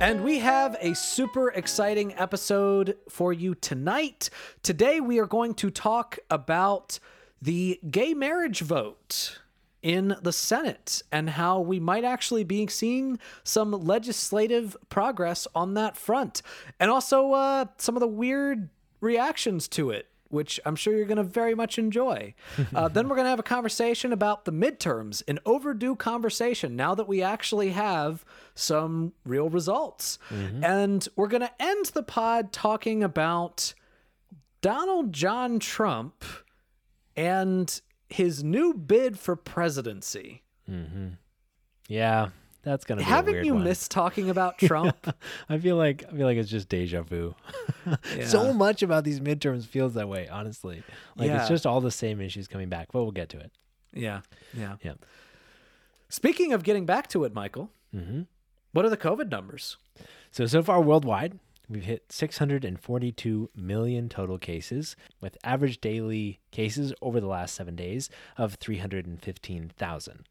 And we have a super exciting episode for you tonight. Today, we are going to talk about the gay marriage vote in the Senate and how we might actually be seeing some legislative progress on that front. And also uh, some of the weird reactions to it which I'm sure you're going to very much enjoy. Uh, then we're going to have a conversation about the midterms, an overdue conversation now that we actually have some real results. Mm-hmm. And we're going to end the pod talking about Donald John Trump and his new bid for presidency. Mm-hmm. Yeah, that's gonna. Haven't you one. missed talking about Trump? I feel like I feel like it's just deja vu. yeah. So much about these midterms feels that way. Honestly, like yeah. it's just all the same issues coming back. But we'll get to it. Yeah, yeah, yeah. Speaking of getting back to it, Michael, mm-hmm. what are the COVID numbers? So so far worldwide, we've hit 642 million total cases, with average daily cases over the last seven days of 315,000.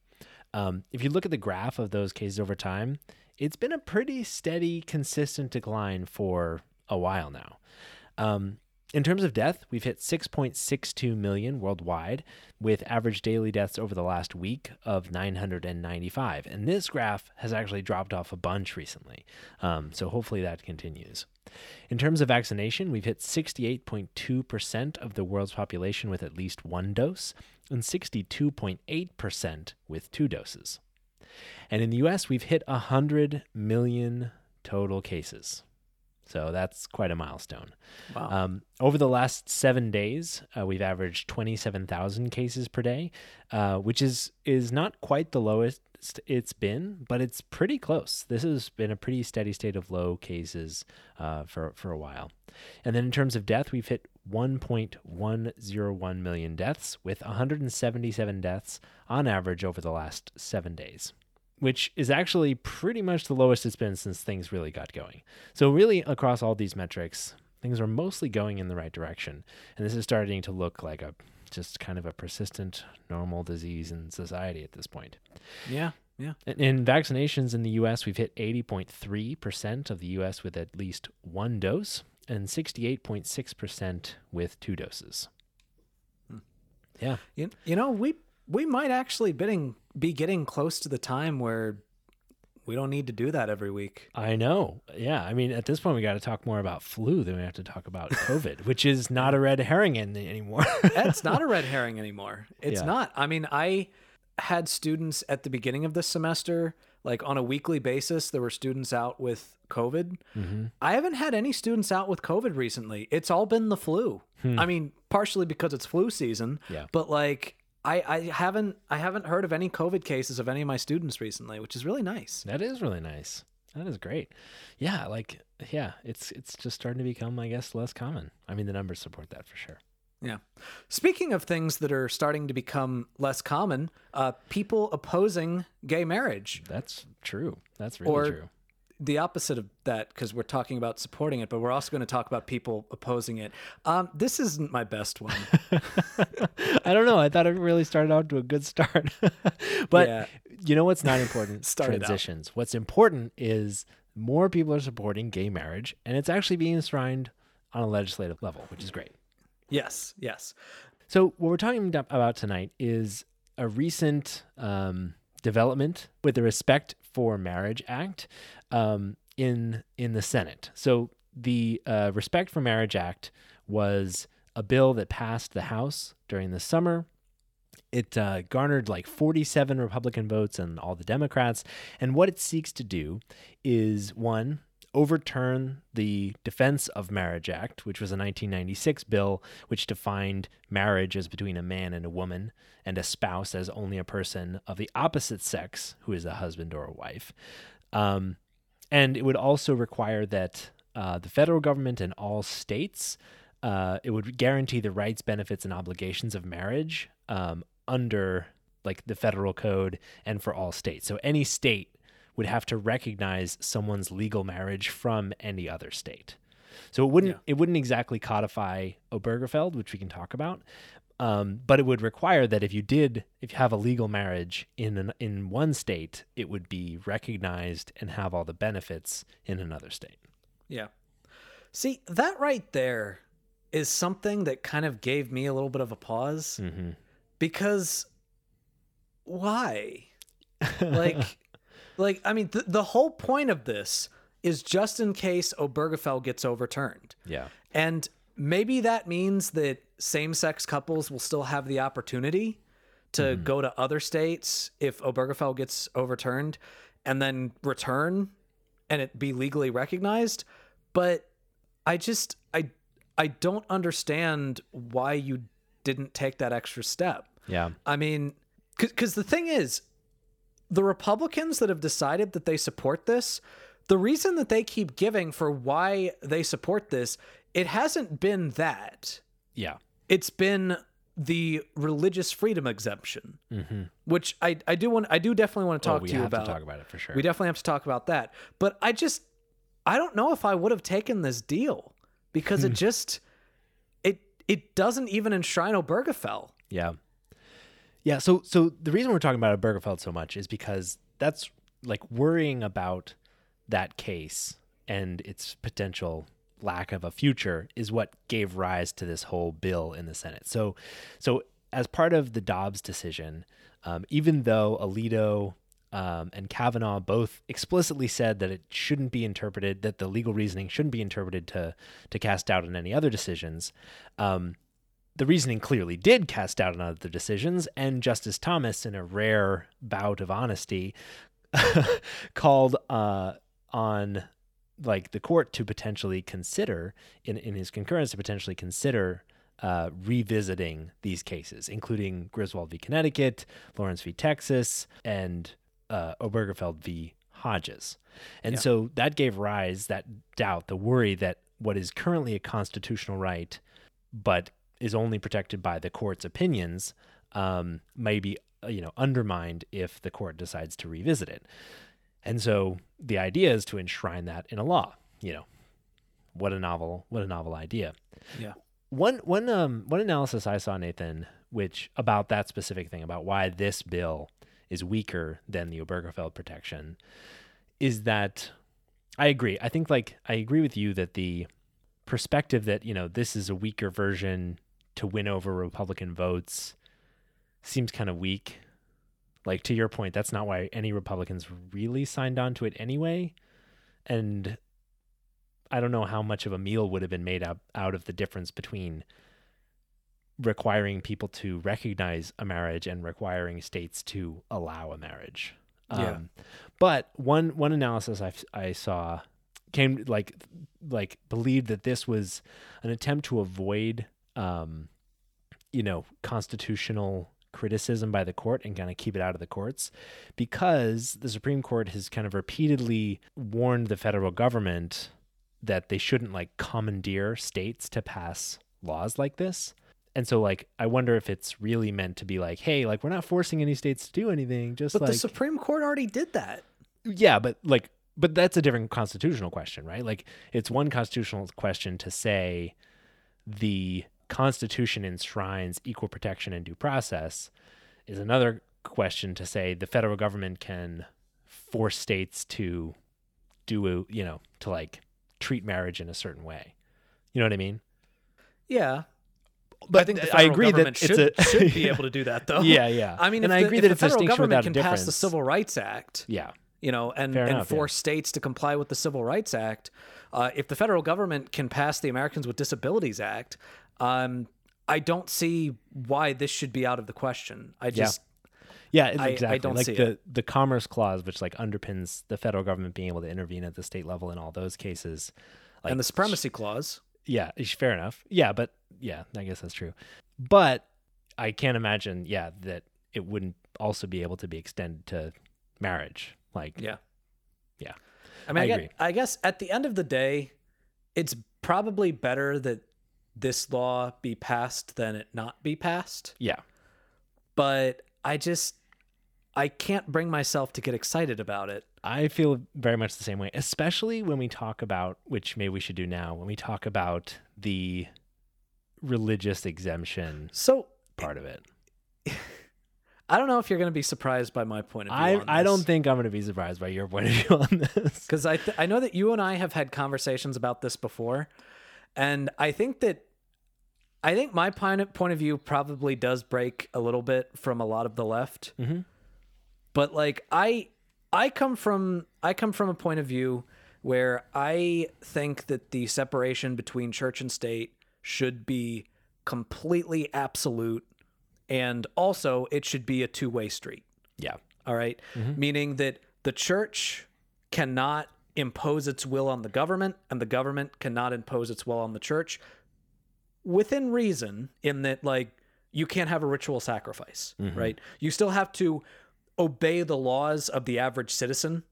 Um, if you look at the graph of those cases over time, it's been a pretty steady, consistent decline for a while now. Um, in terms of death, we've hit 6.62 million worldwide, with average daily deaths over the last week of 995. And this graph has actually dropped off a bunch recently. Um, so hopefully that continues. In terms of vaccination, we've hit 68.2% of the world's population with at least one dose, and 62.8% with two doses. And in the US, we've hit 100 million total cases. So that's quite a milestone. Wow. Um, over the last seven days, uh, we've averaged 27,000 cases per day, uh, which is is not quite the lowest it's been, but it's pretty close. This has been a pretty steady state of low cases uh, for for a while. And then in terms of death, we've hit 1.101 million deaths, with 177 deaths on average over the last seven days which is actually pretty much the lowest it's been since things really got going. So, really, across all these metrics, things are mostly going in the right direction. And this is starting to look like a just kind of a persistent normal disease in society at this point. Yeah. Yeah. In vaccinations in the US, we've hit 80.3% of the US with at least one dose and 68.6% with two doses. Hmm. Yeah. You, you know, we we might actually bidding be getting close to the time where we don't need to do that every week. I know. Yeah. I mean, at this point, we got to talk more about flu than we have to talk about COVID, which is not a red herring anymore. it's not a red herring anymore. It's yeah. not. I mean, I had students at the beginning of this semester, like on a weekly basis, there were students out with COVID. Mm-hmm. I haven't had any students out with COVID recently. It's all been the flu. Hmm. I mean, partially because it's flu season. Yeah. But like, I, I haven't I haven't heard of any COVID cases of any of my students recently, which is really nice. That is really nice. That is great. Yeah, like yeah, it's it's just starting to become, I guess, less common. I mean, the numbers support that for sure. Yeah. Speaking of things that are starting to become less common, uh, people opposing gay marriage. That's true. That's really or true the opposite of that because we're talking about supporting it, but we're also going to talk about people opposing it. Um, this isn't my best one. I don't know. I thought it really started out to a good start, but yeah. you know what's not important? Transitions. Out. What's important is more people are supporting gay marriage, and it's actually being enshrined on a legislative level, which is great. Yes. Yes. So what we're talking about tonight is a recent um, development with the Respect for Marriage Act um, in in the Senate. So the uh, Respect for Marriage Act was a bill that passed the House during the summer. It uh, garnered like 47 Republican votes and all the Democrats. And what it seeks to do is one, overturn the Defense of Marriage Act, which was a 1996 bill which defined marriage as between a man and a woman, and a spouse as only a person of the opposite sex who is a husband or a wife. Um, and it would also require that uh, the federal government and all states. Uh, it would guarantee the rights, benefits, and obligations of marriage um, under like the federal code and for all states. So any state would have to recognize someone's legal marriage from any other state. So it wouldn't Yeah. it wouldn't exactly codify Obergefell, which we can talk about, um, but it would require that if you did if you have a legal marriage in an, in one state, it would be recognized and have all the benefits in another state. Yeah. See, that right there is something that kind of gave me a little bit of a pause Mm-hmm. because why? Like, like I mean, th- the whole point of this is just in case Obergefell gets overturned. Yeah. And maybe that means that same sex couples will still have the opportunity to mm-hmm. go to other states if Obergefell gets overturned and then return and it be legally recognized. But I just I I don't understand why you didn't take that extra step. Yeah. I mean, because the thing is, the Republicans that have decided that they support this, the reason that they keep giving for why they support this, it hasn't been that. Yeah. It's been the religious freedom exemption, Mm-hmm. which I, I do want I do definitely want to talk to you have about. to talk about it for sure. We definitely have to talk about that. But I just I don't know if I would have taken this deal because it just it it doesn't even enshrine Obergefell. Yeah. Yeah, so so the reason we're talking about Obergefell so much is because that's like worrying about that case and its potential lack of a future is what gave rise to this whole bill in the Senate. So so as part of the Dobbs decision, um, even though Alito um, and Kavanaugh both explicitly said that it shouldn't be interpreted, that the legal reasoning shouldn't be interpreted to to cast doubt on any other decisions. Um, the reasoning clearly did cast doubt on other decisions, and Justice Thomas, in a rare bout of honesty, called uh, on like the court to potentially consider, in in his concurrence, to potentially consider uh, revisiting these cases, including Griswold v. Connecticut, Lawrence v. Texas, and uh, Obergefell v. Hodges. And Yeah. so that gave rise that doubt, the worry that what is currently a constitutional right, but is only protected by the court's opinions, um, may be uh, you know undermined if the court decides to revisit it. And so the idea is to enshrine that in a law. You know, what a novel, what a novel idea. Yeah. One one um one analysis I saw Nathan, which about that specific thing about why this bill is weaker than the Obergefell protection, is that I agree. I think like I agree with you that the perspective that you know this is a weaker version to win over Republican votes seems kind of weak. Like to your point, that's not why any Republicans really signed on to it anyway. And I don't know how much of a meal would have been made out, out of the difference between requiring people to recognize a marriage and requiring states to allow a marriage. Yeah. Um, but one one analysis I, I saw came like like believed that this was an attempt to avoid um, you know constitutional criticism by the court and kind of keep it out of the courts because the Supreme Court has kind of repeatedly warned the federal government that they shouldn't like commandeer states to pass laws like this. And so like I wonder if it's really meant to be like, hey, like we're not forcing any states to do anything, just But like the Supreme Court already did that. yeah, but like, but that's a different constitutional question, right? Like, it's one constitutional question to say the Constitution enshrines equal protection and due process, is another question to say the federal government can force states to do, a, you know, to like treat marriage in a certain way. You know what I mean? Yeah. But I think the I federal agree that should, a- should be able to do that, though. Yeah, yeah. I mean, and if I the, agree that the federal government can pass the. Civil Rights Act, Yeah. you know, and, Fair and enough, yeah. force states to comply with the Civil Rights Act, uh, if the federal government can pass the Americans with Disabilities Act, um, I don't see why this should be out of the question. I just, Yeah, it's I- I exactly. don't like see the it. the Commerce Clause, which like underpins the federal government being able to intervene at the state level in all those cases. Like, and the Supremacy Clause. Yeah, fair enough. Yeah, but yeah, I guess that's true. But I can't imagine, yeah, that it wouldn't also be able to be extended to marriage. Like, Yeah. Yeah. I mean, I, I I guess at the end of the day, it's probably better that this law be passed than it not be passed. Yeah. But I just I can't bring myself to get excited about it. I feel very much the same way, especially when we talk about, which maybe we should do now, when we talk about the religious exemption So part of it. I don't know if you're going to be surprised by my point of view. I, I don't think I'm going to be surprised by your point of view on this. because I th- I know that you and I have had conversations about this before, and I think that I think my point of view probably does break a little bit from a lot of the left, Mhm. but like I I come from I come from a point of view where I think that the separation between church and state should be completely absolute, and also it should be a two way street. Yeah. All right? Meaning that the church cannot impose its will on the government, and the government cannot impose its will on the church within reason, in that, like, you can't have a ritual sacrifice, mm-hmm. right? You still have to obey the laws of the average citizen.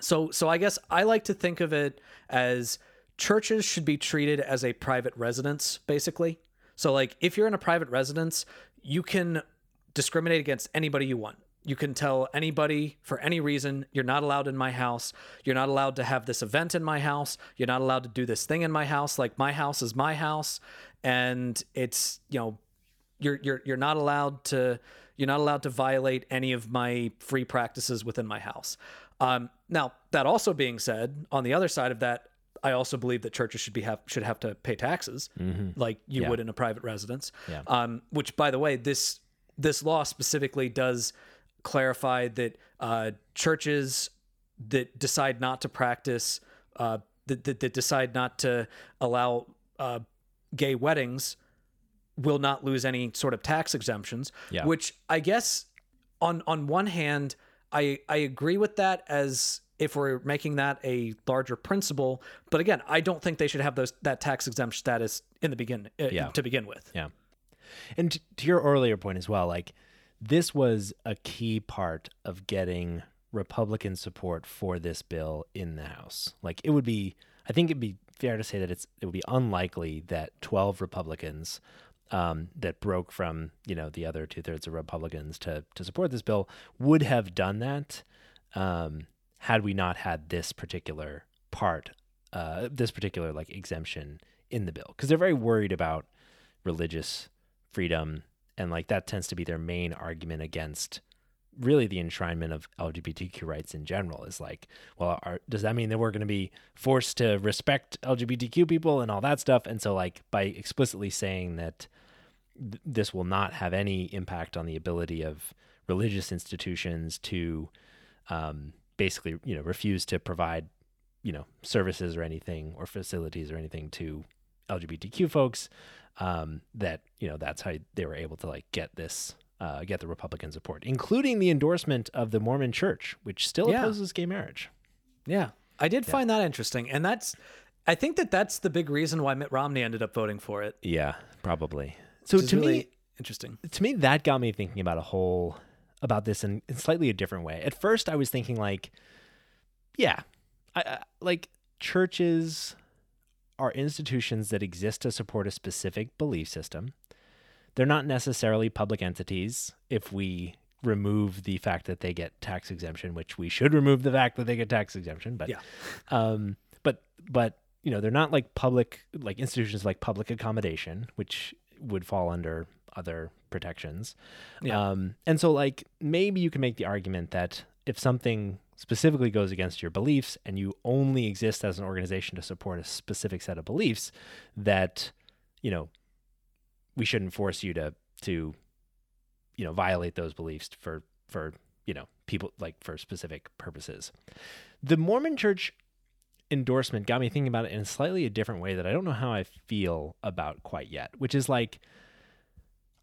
So, so I guess I like to think of it as churches should be treated as a private residence, basically. So, like, if you're in a private residence, you can discriminate against anybody you want. You can tell anybody for any reason, you're not allowed in my house. You're not allowed to have this event in my house. You're not allowed to do this thing in my house. Like my house is my house and it's, you know, you're you're you're not allowed to you're not allowed to violate any of my free practices within my house. Um, now, that also being said, on the other side of that, I also believe that churches should be have should have to pay taxes, like you Yeah. would in a private residence. Yeah. Um, which, by the way, this this law specifically does clarify that uh, churches that decide not to practice uh, that, that, that decide not to allow uh, gay weddings will not lose any sort of tax exemptions Yeah. which i guess on on one hand i i agree with that as if we're making that a larger principle but again i don't think they should have those that tax exempt status in the begin uh, Yeah. to begin with Yeah. And to your earlier point as well, like this was a key part of getting Republican support for this bill in the House. Like it would be, I think it'd be fair to say that it's it would be unlikely that 12 Republicans um, that broke from you know the other two thirds of Republicans to to support this bill would have done that um, had we not had this particular part, uh, this particular like exemption in the bill, because they're very worried about religious freedom and like that tends to be their main argument against really the enshrinement of LGBTQ rights in general is like, well, are, does that mean that we're going to be forced to respect LGBTQ people and all that stuff? And so, like, by explicitly saying that th- this will not have any impact on the ability of religious institutions to um, basically, you know, refuse to provide, you know, services or anything or facilities or anything to LGBTQ folks, um, that you know that's how they were able to like get this uh, get the Republican support, including the endorsement of the Mormon Church, which still Yeah. opposes gay marriage. Yeah, I did find that interesting, and that's I think that that's the big reason why Mitt Romney ended up voting for it. Yeah, probably. So to really me, interesting. to me, that got me thinking about a whole about this in, in slightly a different way. At first, I was thinking like, yeah, I, I, like churches are institutions that exist to support a specific belief system. They're not necessarily public entities if we remove the fact that they get tax exemption, which we should remove the fact that they get tax exemption, but Yeah. um but but you know, they're not like public like institutions like public accommodation, which would fall under other protections. Yeah. Um and so like maybe you can make the argument that if something specifically goes against your beliefs and you only exist as an organization to support a specific set of beliefs that you know we shouldn't force you to to you know violate those beliefs for for you know people like for specific purposes. The mormon church endorsement got me thinking about it in slightly a different way that i don't know how i feel about quite yet which is like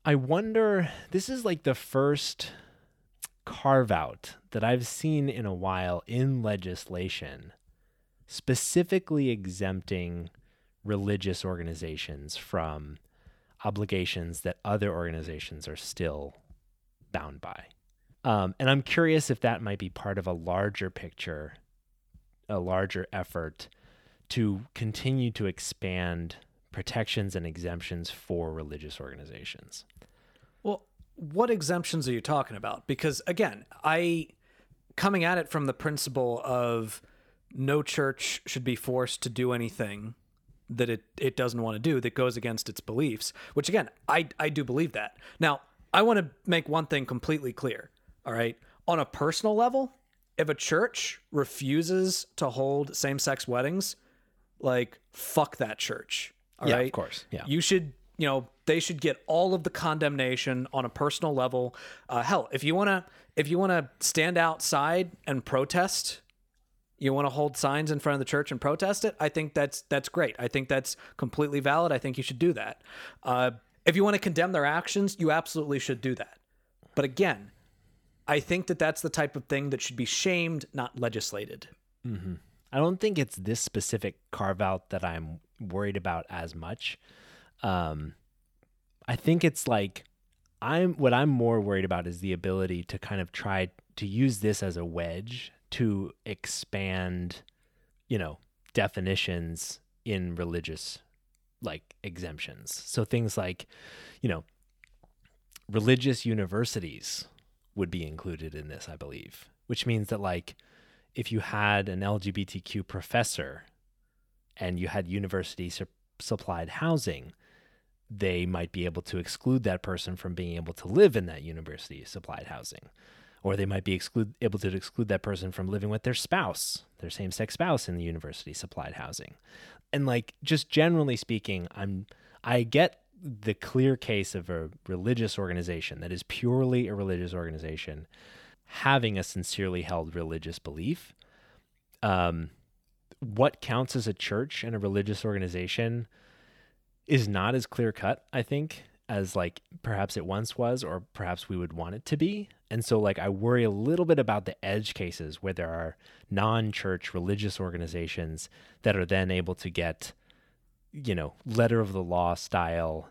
i wonder this is like the first carve out that i've seen in a while in legislation specifically exempting religious organizations from obligations that other organizations are still bound by. Um, and I'm curious if that might be part of a larger picture, a larger effort to continue to expand protections and exemptions for religious organizations. What exemptions are you talking about? Because again, I coming at it from the principle of no church should be forced to do anything that it, it doesn't want to do that goes against its beliefs, which again, I, I do believe that. Now, I want to make one thing completely clear. All right. On a personal level, if a church refuses to hold same sex weddings, like fuck that church. All right, Yeah, of course. Yeah. You should, you know, they should get all of the condemnation on a personal level. Uh, hell, if you want to, if you want to stand outside and protest, you want to hold signs in front of the church and protest it. I think that's that's great. I think that's completely valid. I think you should do that. Uh, if you want to condemn their actions, you absolutely should do that. But again, I think that that's the type of thing that should be shamed, not legislated. I don't think it's this specific carve out that I'm worried about as much. Um, I think it's like I'm what I'm more worried about is the ability to kind of try to use this as a wedge to expand, you know, definitions in religious like exemptions. So things like, you know, religious universities would be included in this, I believe, which means that like if you had an LGBTQ professor and you had university su- supplied housing, they might be able to exclude that person from being able to live in that university supplied housing. Or they might be exclude, able to exclude that person from living with their spouse, their same sex spouse in the university supplied housing. And like just generally speaking, I'm I get the clear case of a religious organization that is purely a religious organization having a sincerely held religious belief. Um, what counts as a church and a religious organization is not as clear cut, I think, as like perhaps it once was, or perhaps we would want it to be. And so, like, I worry a little bit about the edge cases where there are non church religious organizations that are then able to get, you know, letter of the law style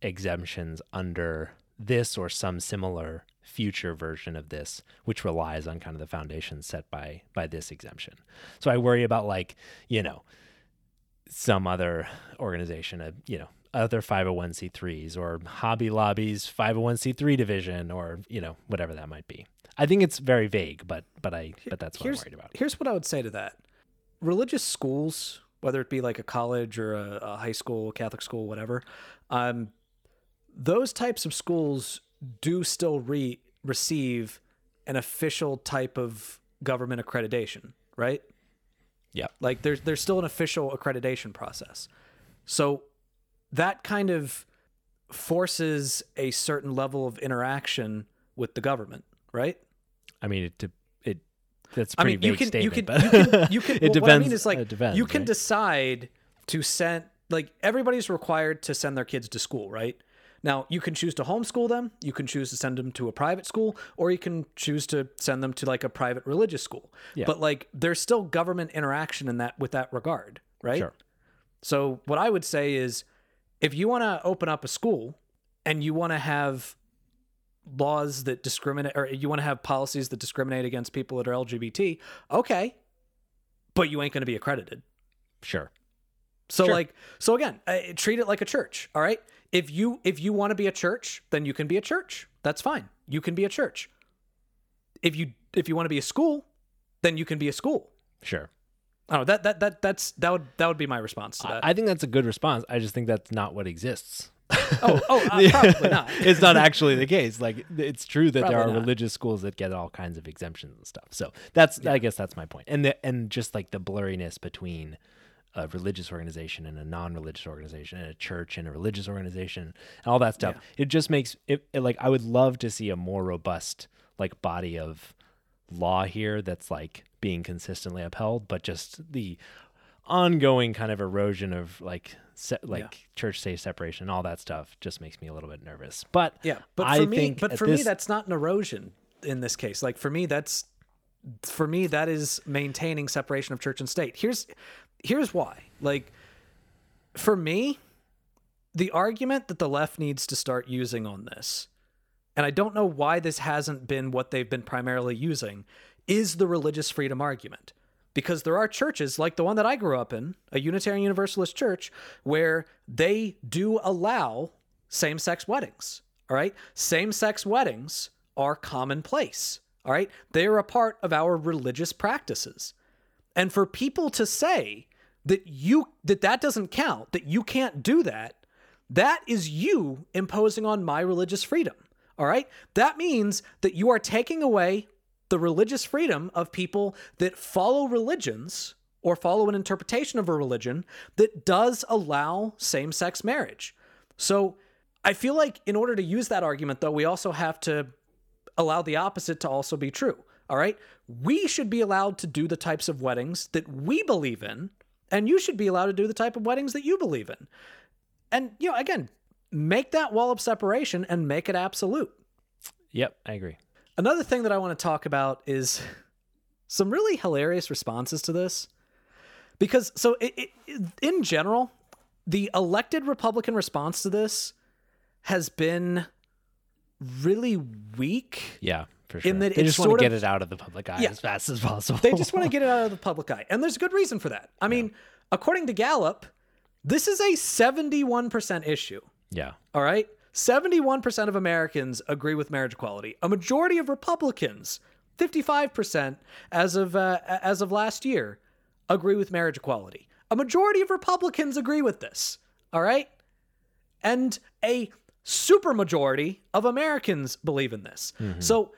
exemptions under this or some similar future version of this which relies on kind of the foundation set by by this exemption so i worry about like you know some other organization a you know other 501c3s or hobby lobby's 501c3 division or you know whatever that might be i think it's very vague but but i but that's what i'm worried about Here's what I would say to that. Religious schools, whether it be like a college or a, a high school, Catholic school, whatever, um, those types of schools do still re- receive an official type of government accreditation, right? Yeah Like there's there's still an official accreditation process. So that kind of forces a certain level of interaction with the government, right? i mean it de- it that's a I pretty mean, you can, you can, you can, you can. it well, depends What I mean is like depends, you can right? decide to send like everybody's required to send their kids to school, right? Now you can choose to homeschool them, you can choose to send them to a private school, or you can choose to send them to like a private religious school. Yeah. But like there's still government interaction in that with that regard, right? Sure. So what I would say is if you want to open up a school and you want to have laws that discriminate or you want to have policies that discriminate against people that are LGBT, okay. But you ain't going to be accredited. sure So Sure. like so again, uh, treat it like a church, all right? If you if you want to be a church, then you can be a church. That's fine. You can be a church. If you if you want to be a school, then you can be a school. sure Oh. That that that that's that would that would be my response to that. I think that's a good response. I just think that's not what exists. oh, oh, uh, probably not. it's not actually the case. Like it's true that there are not. religious schools that get all kinds of exemptions and stuff. So that's I guess that's my point. And the, and just like the blurriness between a religious organization and a non-religious organization and a church and a religious organization and all that stuff. It just makes it, it like I would love to see a more robust like body of law here that's like being consistently upheld, but just the ongoing kind of erosion of like se- like church safe separation and all that stuff just makes me a little bit nervous. But Yeah, but I for me, but for me, that's not an erosion in this case. Like for me, that's for me that is maintaining separation of church and state. Here's here's why. Like for me, the argument that the left needs to start using on this, and I don't know why this hasn't been what they've been primarily using, is the religious freedom argument. because there are churches like the one that I grew up in, a Unitarian Universalist church, where they do allow same sex weddings. All right. Same sex weddings are commonplace. All right. They are a part of our religious practices. And for people to say that you that that doesn't count, that you can't do that, that is you imposing on my religious freedom. All right? That means that you are taking away the religious freedom of people that follow religions or follow an interpretation of a religion that does allow same-sex marriage. So, I feel like in order to use that argument though, we also have to allow the opposite to also be true. All right? We should be allowed to do the types of weddings that we believe in, and you should be allowed to do the type of weddings that you believe in. And, you know, again, make that wall of separation and make it absolute. Yep, I agree. Another thing that I want to talk about is some really hilarious responses to this. Because, so it, it, in general, the elected Republican response to this has been really weak. Yeah, for sure. In that they just want to of- get it out of the public eye Yeah. as fast as possible. They just want to get it out of the public eye. And there's a good reason for that. I mean, according to Gallup, this is a 71% issue. yeah. All right? 71% of Americans agree with marriage equality. A majority of Republicans, 55% as of uh, as of last year, agree with marriage equality. A majority of Republicans agree with this. All right? And a supermajority of Americans believe in this. Mm-hmm. So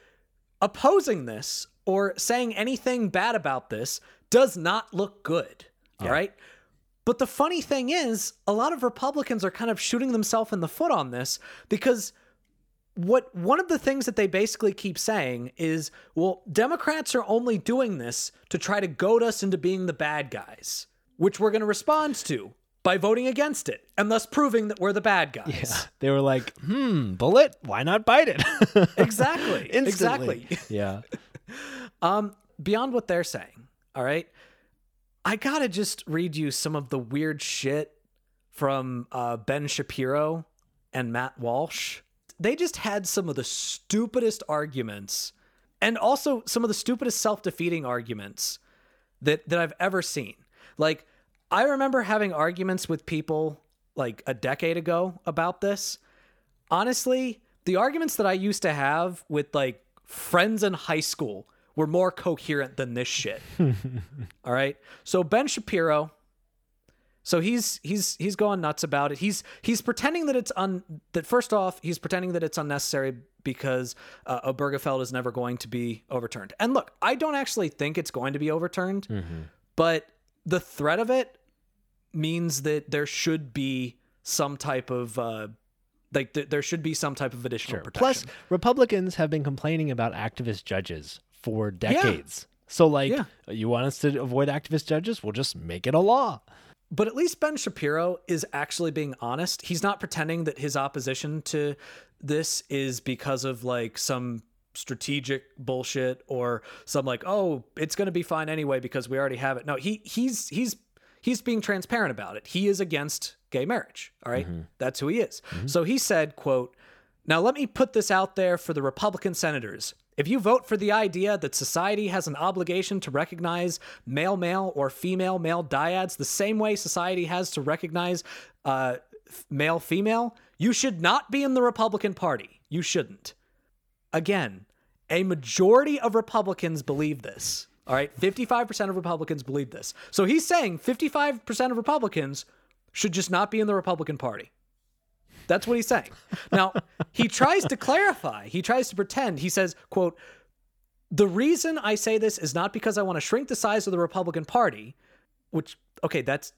opposing this or saying anything bad about this does not look good. All right. But the funny thing is, a lot of Republicans are kind of shooting themselves in the foot on this because what one of the things that they basically keep saying is, well, Democrats are only doing this to try to goad us into being the bad guys, which we're going to respond to by voting against it and thus proving that we're the bad guys. They were like, hmm, bullet, why not bite it? Exactly. Instantly. Exactly. Yeah. Um, beyond what they're saying, all right, I gotta just read you some of the weird shit from uh, Ben Shapiro and Matt Walsh. They just had some of the stupidest arguments, and also some of the stupidest self-defeating arguments that that I've ever seen. Like, I remember having arguments with people like a decade ago about this. Honestly, the arguments that I used to have with like friends in high school were more coherent than this shit. All right. So Ben Shapiro, so he's he's he's going nuts about it. He's he's pretending that it's un that first off he's pretending that it's unnecessary because uh, Obergefell is never going to be overturned. And look, I don't actually think it's going to be overturned, but the threat of it means that there should be some type of uh, like th- there should be some type of additional protection. Plus, Republicans have been complaining about activist judges for decades. So, like, Yeah. you want us to avoid activist judges? We'll just make it a law. But at least Ben Shapiro is actually being honest. He's not pretending that his opposition to this is because of like some strategic bullshit or some like, oh, it's going to be fine anyway because we already have it. No, he he's he's he's being transparent about it. He is against gay marriage, all right? That's who he is. So he said, quote, "Now let me put this out there for the Republican senators. If you vote for the idea that society has an obligation to recognize male male or female male dyads the same way society has to recognize uh, male female, you should not be in the Republican Party. You shouldn't. Again, a majority of Republicans believe this. All right, 55% of Republicans believe this. So he's saying 55% of Republicans should just not be in the Republican Party. That's what he's saying. Now, he tries to clarify. He tries to pretend. He says, quote, the reason I say this is not because I want to shrink the size of the Republican Party, which okay, that's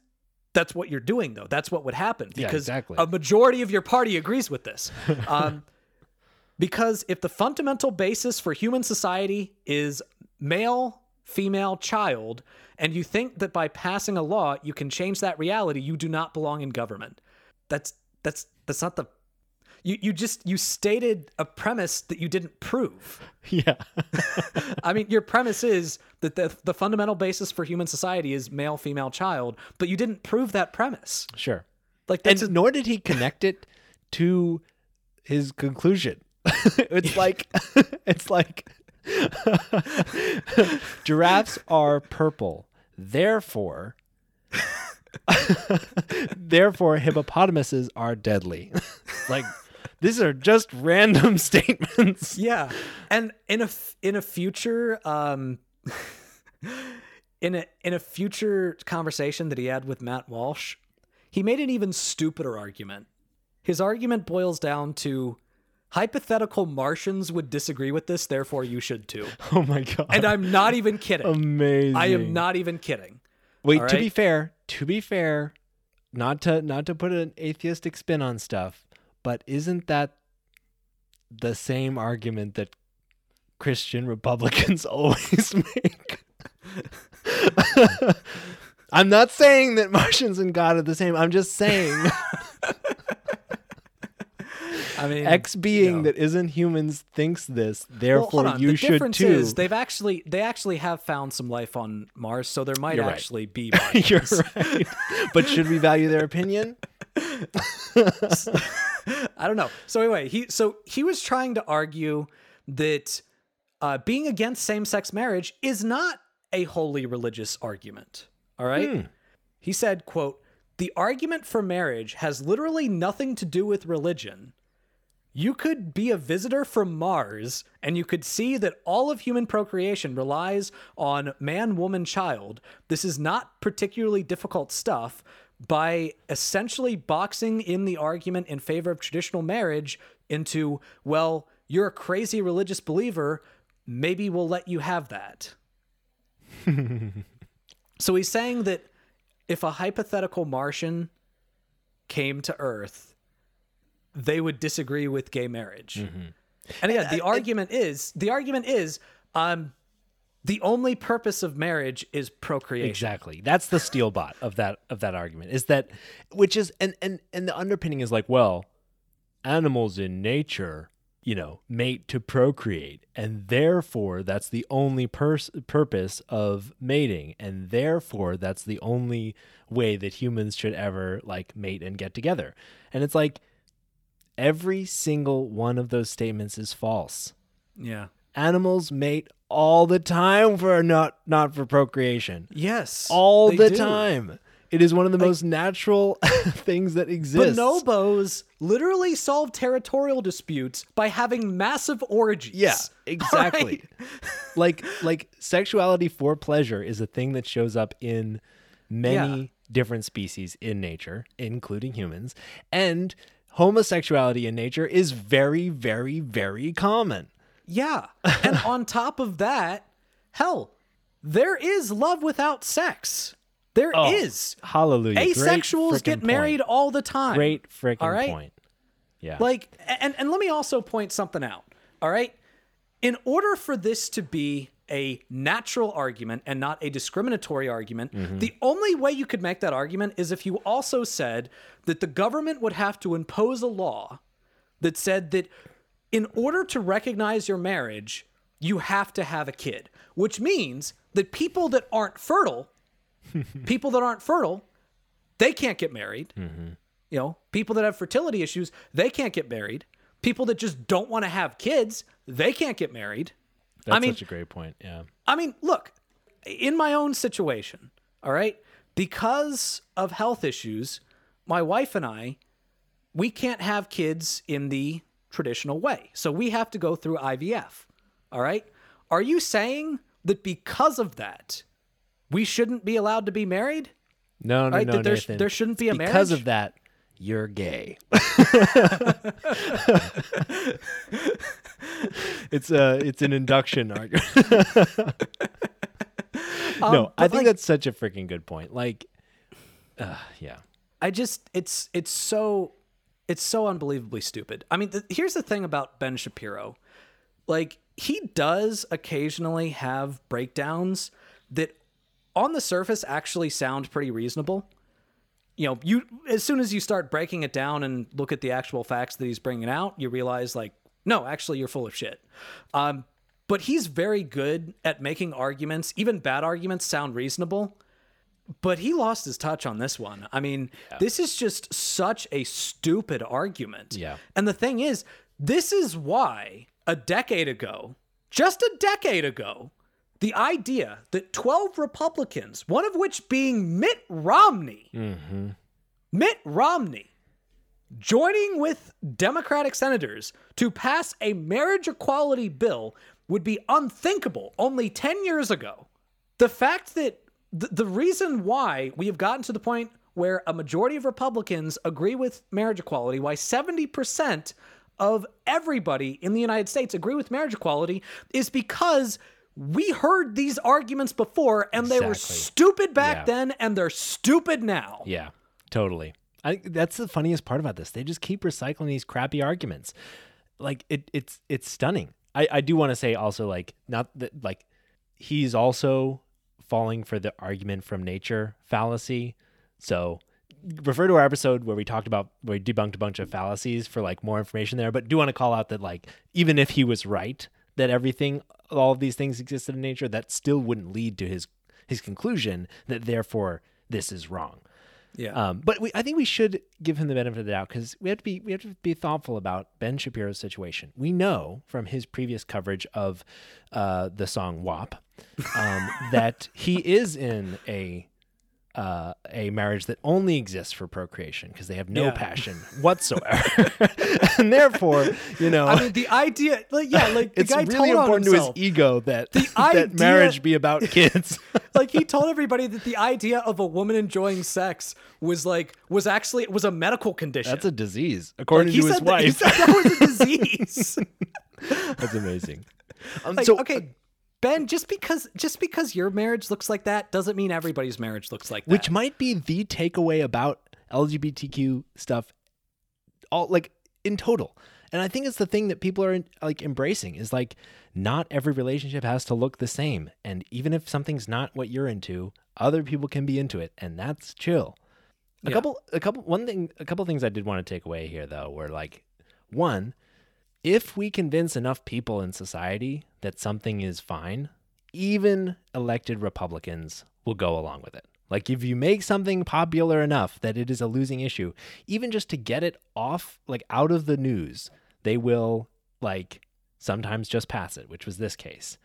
that's what you're doing though. That's what would happen Yeah, because exactly. a majority of your party agrees with this. Um, because if the fundamental basis for human society is male, female, child, and you think that by passing a law you can change that reality, you do not belong in government. That's that's that's not the you you just you stated a premise that you didn't prove. Yeah. I mean, your premise is that the, the fundamental basis for human society is male, female, child, but you didn't prove that premise. sure. Like And a- nor did he connect it to his conclusion. it's like, it's like, Giraffes are purple. Therefore, therefore hippopotamuses are deadly. like these are just random statements. Yeah, and in a in a future um, in a in a future conversation that he had with Matt Walsh, he made an even stupider argument. His argument boils down to hypothetical Martians would disagree with this, therefore you should too. Oh my god. And I'm not even kidding. amazing. I am not even kidding. Wait, all to be fair, to be fair, not to not to put an atheistic spin on stuff, but isn't that the same argument that Christian Republicans always make? I'm not saying that Martians and God are the same. I'm just saying I mean, X being no. that isn't humans thinks this, therefore on. you the should too. is they've actually they actually have found some life on Mars, so there might You're right. actually be. You're right. but should we value their opinion? I don't know. So anyway, he so he was trying to argue that uh, being against same-sex marriage is not a wholly religious argument. All right. Hmm. He said, "quote The argument for marriage has literally nothing to do with religion." You could be a visitor from Mars and you could see that all of human procreation relies on man, woman, child. This is not particularly difficult stuff. By essentially boxing in the argument in favor of traditional marriage into, well, you're a crazy religious believer, maybe we'll let you have that. so he's saying that if a hypothetical Martian came to Earth, they would disagree with gay marriage. And again, the argument is the argument is um the only purpose of marriage is procreation. Exactly. That's the steel bot of that of that argument. Is that which is and and and the underpinning is like, well, animals in nature, you know, mate to procreate, and therefore that's the only pers- purpose of mating, and therefore that's the only way that humans should ever like mate and get together. And it's like every single one of those statements is false. Yeah. Animals mate all the time for not not for procreation Yes. all the do. time. It is one of the most natural things that exist. Bonobos literally solve territorial disputes by having massive orgies. Yeah, exactly. like like sexuality for pleasure is a thing that shows up in many Yeah. different species in nature, including humans, and homosexuality in nature is very very very common. Yeah. And on top of that, hell, there is love without sex. There oh, is. Oh, Hallelujah. Asexuals get married point. all the time. Great freaking All right? point. Yeah. Like, and and let me also point something out. All right, in order for this to be a natural argument and not a discriminatory argument, mm-hmm. the only way you could make that argument is if you also said that the government would have to impose a law that said that in order to recognize your marriage, you have to have a kid, which means that people that aren't fertile, people that aren't fertile, they can't get married. Mm-hmm. You know, people that have fertility issues, they can't get married. People that just don't want to have kids, they can't get married. That's I mean, such a great point. Yeah. I mean, look, in my own situation, all right, because of health issues, my wife and I, we can't have kids in the traditional way. So we have to go through IVF. All right. Are you saying that because of that, we shouldn't be allowed to be married? No, no, Right, no, that there Nathan. there shouldn't be a because marriage? of that. You're gay. it's a it's an induction argument. no, I think like- that's such a freaking good point. Like, uh, yeah, I just it's it's so it's so unbelievably stupid. I mean, th- here's the thing about Ben Shapiro. Like he does occasionally have breakdowns that on the surface actually sound pretty reasonable. You know, you as soon as you start breaking it down and look at the actual facts that he's bringing out, you realize like, no, actually you're full of shit. Um, but he's very good at making arguments, even bad arguments, sound reasonable. But he lost his touch on this one. I mean, this is just such a stupid argument. Yeah. And the thing is, this is why a decade ago, just a decade ago, the idea that 12 Republicans, one of which being Mitt Romney, Mitt Romney, joining with Democratic senators to pass a marriage equality bill would be unthinkable only 10 years ago. The fact that th- the reason why we have gotten to the point where a majority of Republicans agree with marriage equality, why 70% of everybody in the United States agree with marriage equality, is because we heard these arguments before and they were stupid back Yeah. then and they're stupid now. Yeah, totally. I that's the funniest part about this. They just keep recycling these crappy arguments. Like it it's it's stunning. I I do want to say also like not that like he's also falling for the argument from nature fallacy. So refer to our episode where we talked about where we debunked a bunch of fallacies for like more information there, but do want to call out that like even if he was right that everything all of these things existed in nature, that still wouldn't lead to his his conclusion that therefore this is wrong. Yeah. Um, but we, I think we should give him the benefit of the doubt because we have to be we have to be thoughtful about Ben Shapiro's situation. We know from his previous coverage of uh, the song "WAP" um, that he is in a uh, a marriage that only exists for procreation because they have no Yeah. passion whatsoever, and therefore, you know, I mean, the idea, like, yeah, like the it's guy really important to his ego that that idea- marriage be about kids. like he told everybody that the idea of a woman enjoying sex was like was actually it was a medical condition. That's a disease, Like, according he to his said that, he wife. said that was a disease. That's amazing. Um, like, so okay, Ben, just because just because your marriage looks like that doesn't mean everybody's marriage looks like that. which might be the takeaway about LGBTQ stuff all like in total. And I think it's the thing that people are like embracing is like not every relationship has to look the same and even if something's not what you're into, other people can be into it and that's chill. A Yeah. couple a couple one thing a couple things I did want to take away here though were like one if we convince enough people in society that something is fine, even elected Republicans will go along with it. Like if you make something popular enough that it is a losing issue, even just to get it off like out of the news, they will like sometimes just pass it, which was this case.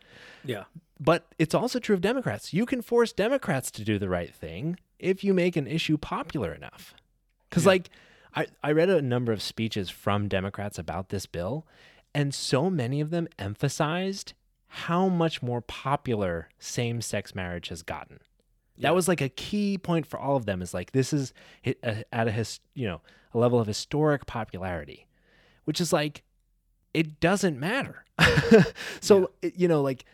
yeah, But it's also true of Democrats. You can force Democrats to do the right thing if you make an issue popular enough. Because, like, I, I read a number of speeches from Democrats about this bill, and so many of them emphasized how much more popular same sex marriage has gotten. That was like a key point for all of them is like, this is at a, his, you know, a level of historic popularity, which is like, it doesn't matter. so, it- you know, like,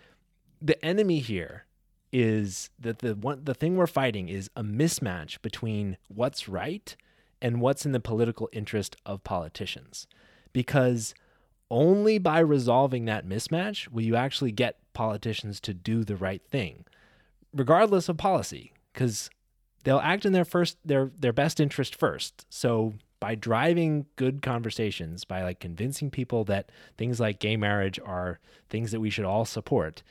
the enemy here is that the one the thing we're fighting is a mismatch between what's right and what's in the political interest of politicians. Because only by resolving that mismatch will you actually get politicians to do the right thing regardless of policy because they'll act in their first their their best interest first. So by driving good conversations by like convincing people that things like gay marriage are things that we should all support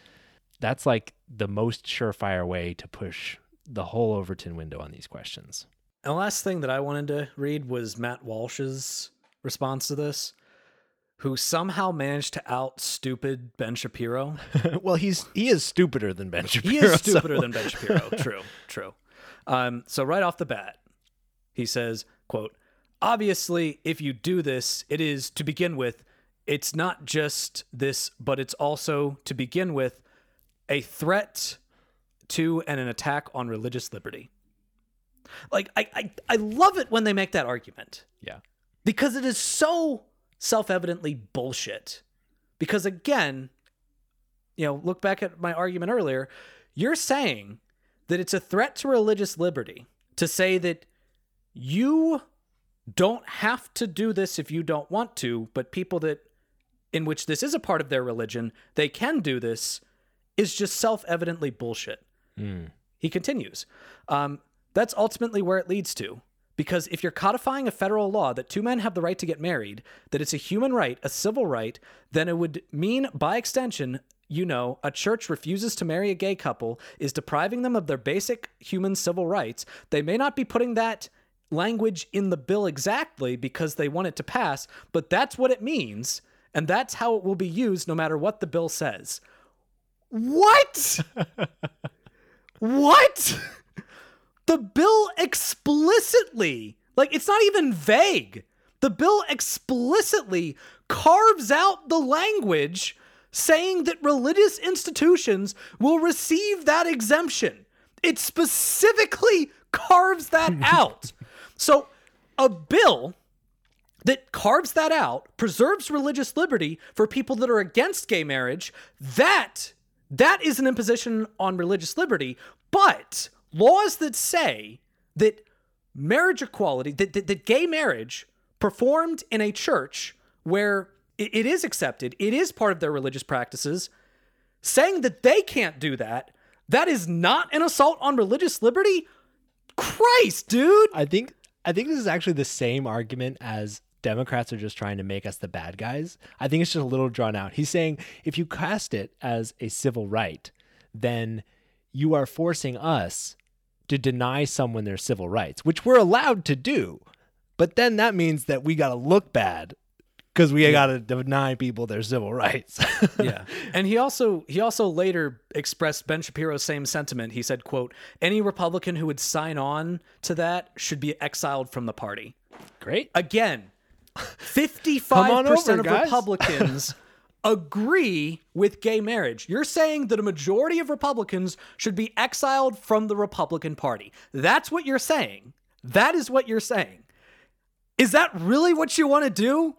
that's like the most surefire way to push the whole Overton window on these questions. And the last thing that I wanted to read was Matt Walsh's response to this, who somehow managed to out stupid Ben Shapiro. well, he's he is stupider than Ben Shapiro. He is so- stupider than Ben Shapiro. True, true. Um, so right off the bat, he says, "quote Obviously, if you do this, it is to begin with. It's not just this, but it's also to begin with a threat to and an attack on religious liberty." Like I, I, I love it when they make that argument yeah. because it is so self-evidently bullshit because again you know look back at my argument earlier you're saying that it's a threat to religious liberty to say that you don't have to do this if you don't want to but people that in which this is a part of their religion they can do this is just self-evidently bullshit he continues. Um, that's ultimately where it leads to. Because if you're codifying a federal law that two men have the right to get married, that it's a human right, a civil right, then it would mean, by extension, you know, a church refuses to marry a gay couple, is depriving them of their basic human civil rights. They may not be putting that language in the bill exactly because they want it to pass, but that's what it means. and that's how it will be used no matter what the bill says. What? what? The bill explicitly, like, it's not even vague. The bill explicitly carves out the language saying that religious institutions will receive that exemption. It specifically carves that out. So, a bill that carves that out, preserves religious liberty for people that are against gay marriage, that that is an imposition on religious liberty, but laws that say that marriage equality, that, that, that gay marriage performed in a church where it, it is accepted, it is part of their religious practices, saying that they can't do that, that is not an assault on religious liberty? Christ, dude. I think I think this is actually the same argument as Democrats are just trying to make us the bad guys. I think it's just a little drawn out. He's saying if you cast it as a civil right, then you are forcing us to deny someone their civil rights, which we're allowed to do. But then that means that we got to look bad because we got to deny people their civil rights. yeah. And he also he also later expressed Ben Shapiro's same sentiment. He said, quote, any Republican who would sign on to that should be exiled from the party. Great. Again, 55% over, of guys. Republicans agree with gay marriage. You're saying that a majority of Republicans should be exiled from the Republican Party. That's what you're saying. That is what you're saying. Is that really what you want to do?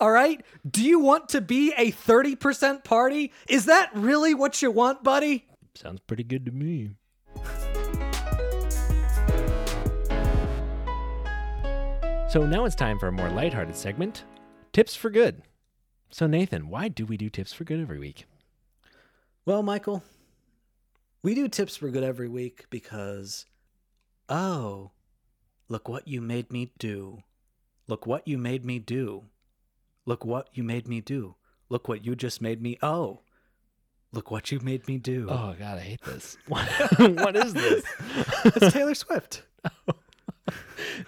All right? Do you want to be a 30% party? Is that really what you want, buddy? Sounds pretty good to me. So now it's time for a more lighthearted segment Tips for Good. So, Nathan, why do we do Tips for Good every week? Well, Michael, we do tips for good every week because, oh, look what you made me do. Look what you made me do. Look what you made me do. Look what you just made me. Oh, look what you made me do. Oh, God, I hate this. What, what is this? it's Taylor Swift. All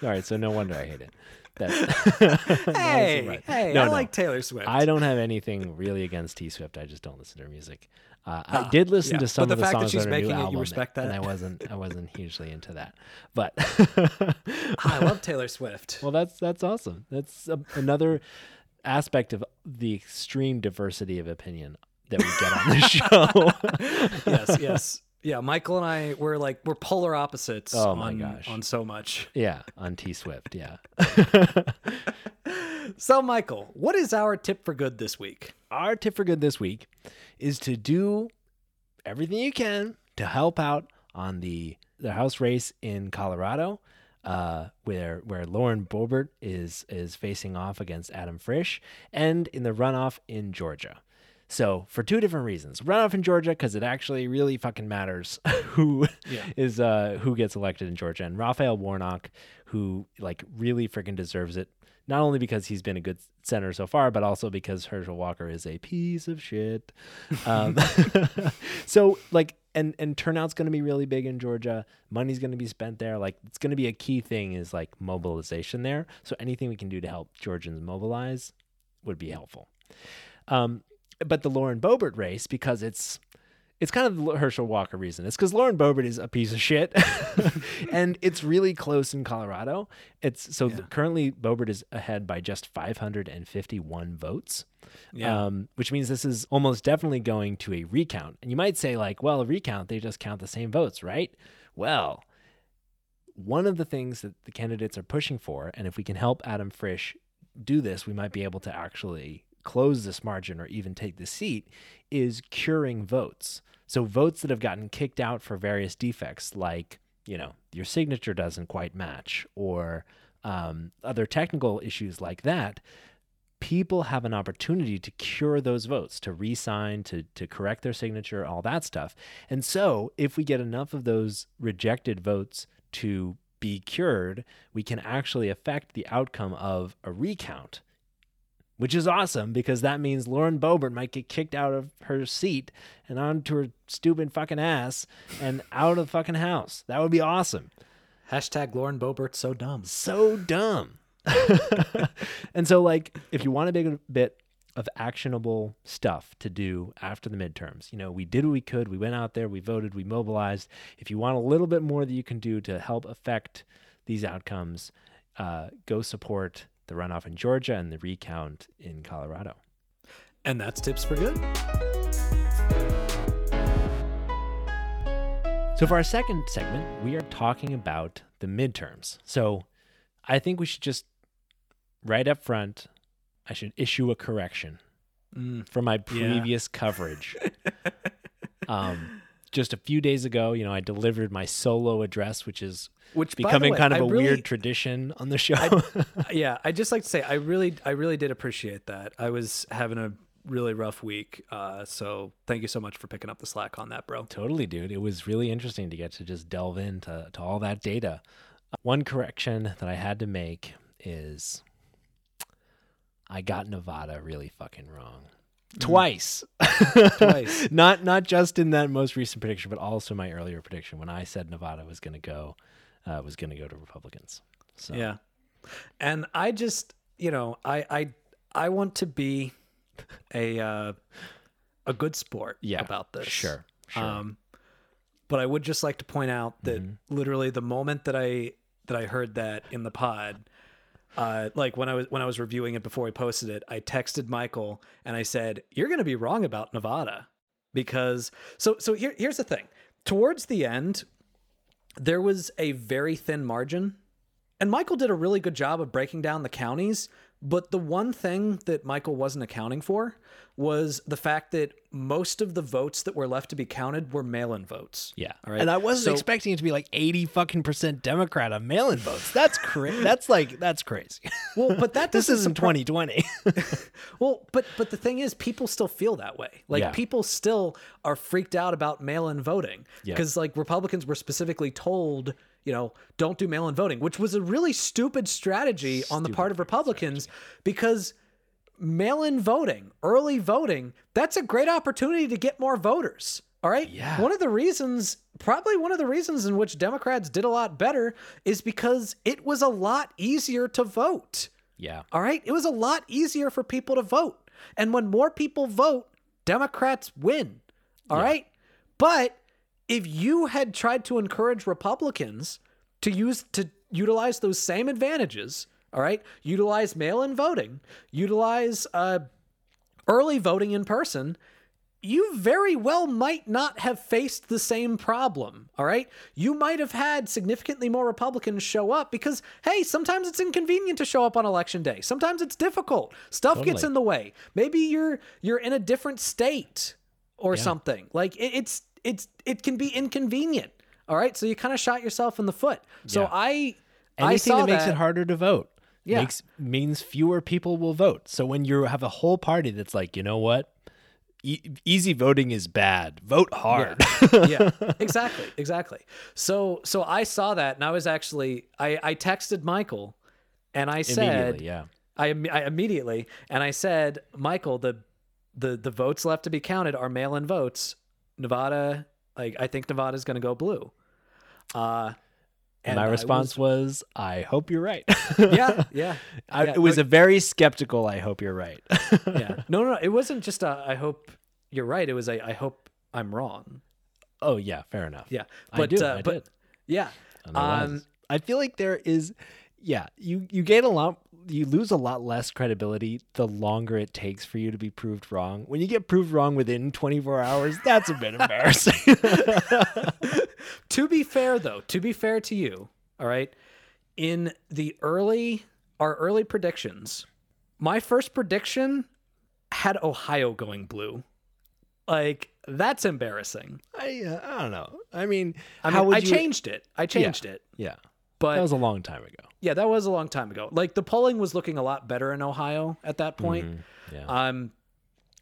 right, so no wonder I hate it. That, Hey, hey, No, I no. like Taylor Swift. I don't have anything really against T Swift. I just don't listen to her music. Uh, I ah, did listen yeah. to some But of the the fact that songs she's on her new making it, you album, respect and that? I wasn't. I wasn't hugely into that. But ah, I love Taylor Swift. well, that's that's awesome. That's a, another aspect of the extreme diversity of opinion that we get on this show. yes, yes. Yeah, Michael and I we're like we're polar opposites Oh on, my gosh. on so much. yeah, on T Swift. Yeah. So Michael, what is our tip for good this week? Our tip for good this week is to do everything you can to help out on the the House race in Colorado, uh, where where Lauren Boebert is is facing off against Adam Frisch, and in the runoff in Georgia. So for two different reasons, runoff in Georgia because it actually really fucking matters who is Yeah. uh, who gets elected in Georgia, and Raphael Warnock, who like really freaking deserves it. Not only because he's been a good senator so far, but also because Herschel Walker is a piece of shit. Um, so like, and and turnout's going to be really big in Georgia. Money's going to be spent there. Like, it's going to be a key thing is like mobilization there. So anything we can do to help Georgians mobilize would be helpful. Um, but the Lauren Boebert race, because it's it's kind of the Herschel Walker reason. It's because Lauren Boebert is a piece of shit, and it's really close in Colorado. It's so th- currently Boebert is ahead by just 551 votes, Yeah. um, which means this is almost definitely going to a recount. And you might say like, well, a recount they just count the same votes, right? Well, one of the things that the candidates are pushing for, and if we can help Adam Frisch do this, we might be able to actually close this margin or even take the seat, is curing votes. So votes that have gotten kicked out for various defects, like, you know, your signature doesn't quite match, or um, other technical issues like that, people have an opportunity to cure those votes, to re-sign, to to correct their signature, all that stuff. And so, if we get enough of those rejected votes to be cured, we can actually affect the outcome of a recount. Which is awesome because that means Lauren Boebert might get kicked out of her seat and onto her stupid fucking ass and out of the fucking house. That would be awesome Hashtag Lauren Boebert so dumb. so dumb. and so, like, if you want a big bit of actionable stuff to do after the midterms. You know, we did what we could. We went out there, we voted, we mobilized. If you want a little bit more that you can do to help affect these outcomes, uh, go support the runoff in Georgia and the recount in Colorado. And that's tips for good. So, for our second segment, we are talking about the midterms. So, I think we should just, right up front, I should issue a correction Mm, for my Yeah. previous coverage. um, just a few days ago, you know, I delivered my solo address, which is Which becoming way, kind of I a really- weird tradition on the show. yeah, I just like to say I really, I really did appreciate that. I was having a really rough week, uh, so thank you so much for picking up the slack on that, bro. Totally, dude. It was really interesting to get to just delve into to all that data. One correction that I had to make is I got Nevada really fucking wrong. Twice. Twice. not not just in that most recent prediction, but also my earlier prediction when I said Nevada was going to go uh, was going to go to Republicans. So Yeah, and I just, you know, I, I, I want to be a, uh, a good sport Yeah, about this. sure, sure. Um, but I would just like to point out that Mm-hmm. literally the moment that I that I heard that in the pod, uh, like when I was when I was reviewing it before I posted it, I texted Michael and I said, "You're going to be wrong about Nevada," because so so here here's the thing. Towards the end, there was a very thin margin, and Michael did a really good job of breaking down the counties. But the one thing that Michael wasn't accounting for was the fact that most of the votes that were left to be counted were mail-in votes. yeah. All right. And I wasn't So- expecting it to be like 80 fucking percent Democrat on mail-in votes. That's crazy. that's like that's crazy. Well, but that this isn't surpri- 2020. Well, but but the thing is, people still feel that way. Like Yeah. people still are freaked out about mail-in voting Yeah. because like Republicans were specifically told, you know, don't do mail-in voting, which was a really stupid strategy on the part of Republicans because mail-in voting, early voting, that's a great opportunity to get more voters. All right. Yeah. One of the reasons, probably one of the reasons in which Democrats did a lot better is because it was a lot easier to vote. yeah. All right. It was a lot easier for people to vote. And when more people vote, Democrats win. All right. But if you had tried to encourage Republicans to use to utilize those same advantages, all right, utilize mail-in voting, utilize uh, early voting in person, you very well might not have faced the same problem. All right. You might have had significantly more Republicans show up because, hey, sometimes it's inconvenient to show up on election day. Sometimes it's difficult. Stuff gets in the way. Maybe you're you're in a different state or something. Like it, it's it's it can be inconvenient. All right. So you kind of shot yourself in the foot. So Yeah. I I Anything saw that makes that. it harder to vote Yeah. makes means fewer people will vote. So when you have a whole party that's like, you know what, e- easy voting is bad. Vote hard. yeah exactly exactly so so i saw that and i was actually i i texted michael and i said yeah. I, I immediately and i said michael the the the votes left to be counted are mail-in votes nevada like i think nevada's going to go blue uh And my I response was, I hope you're right. yeah yeah I, yeah, it was a very skeptical, I hope you're right. yeah no no no it wasn't just a, i hope you're right it was a i hope i'm wrong oh, yeah, fair enough. yeah I but do, uh, I but did. yeah I um I feel like there is, yeah, you, you gain a lot, you lose a lot less credibility the longer it takes for you to be proved wrong. When you get proved wrong within 24 hours, that's a bit embarrassing. to be fair though to be fair to you all right in the early our early predictions my first prediction had ohio going blue like that's embarrassing I, uh, I don't know. I mean, i how mean i you? changed it i changed it Yeah, but that was a long time ago. yeah that was a long time ago like the polling was looking a lot better in ohio at that point Yeah. Um,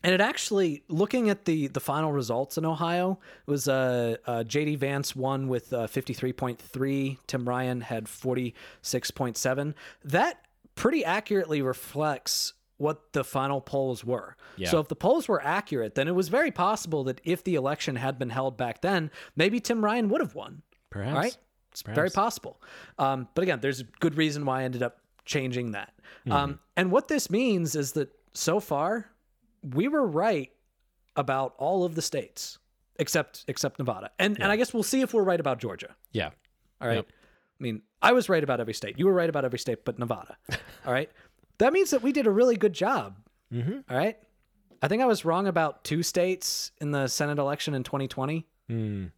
and it actually, looking at the the final results in Ohio, it was uh, uh, J.D. Vance won with uh, fifty three point three. Tim Ryan had forty six point seven. That pretty accurately reflects what the final polls were. Yeah. So if the polls were accurate, then it was very possible that if the election had been held back then, maybe Tim Ryan would have won. Perhaps. Right. It's very possible. Um, but again, there's a good reason why I ended up changing that. Mm-hmm. Um, and what this means is that so far, we were right about all of the states except except Nevada. And and I guess we'll see if we're right about Georgia. Yeah. All right. Yep. I mean, I was right about every state. You were right about every state but Nevada. all right. That means that we did a really good job. Mm-hmm. All right. I think I was wrong about two states in the Senate election in 2020. Mm.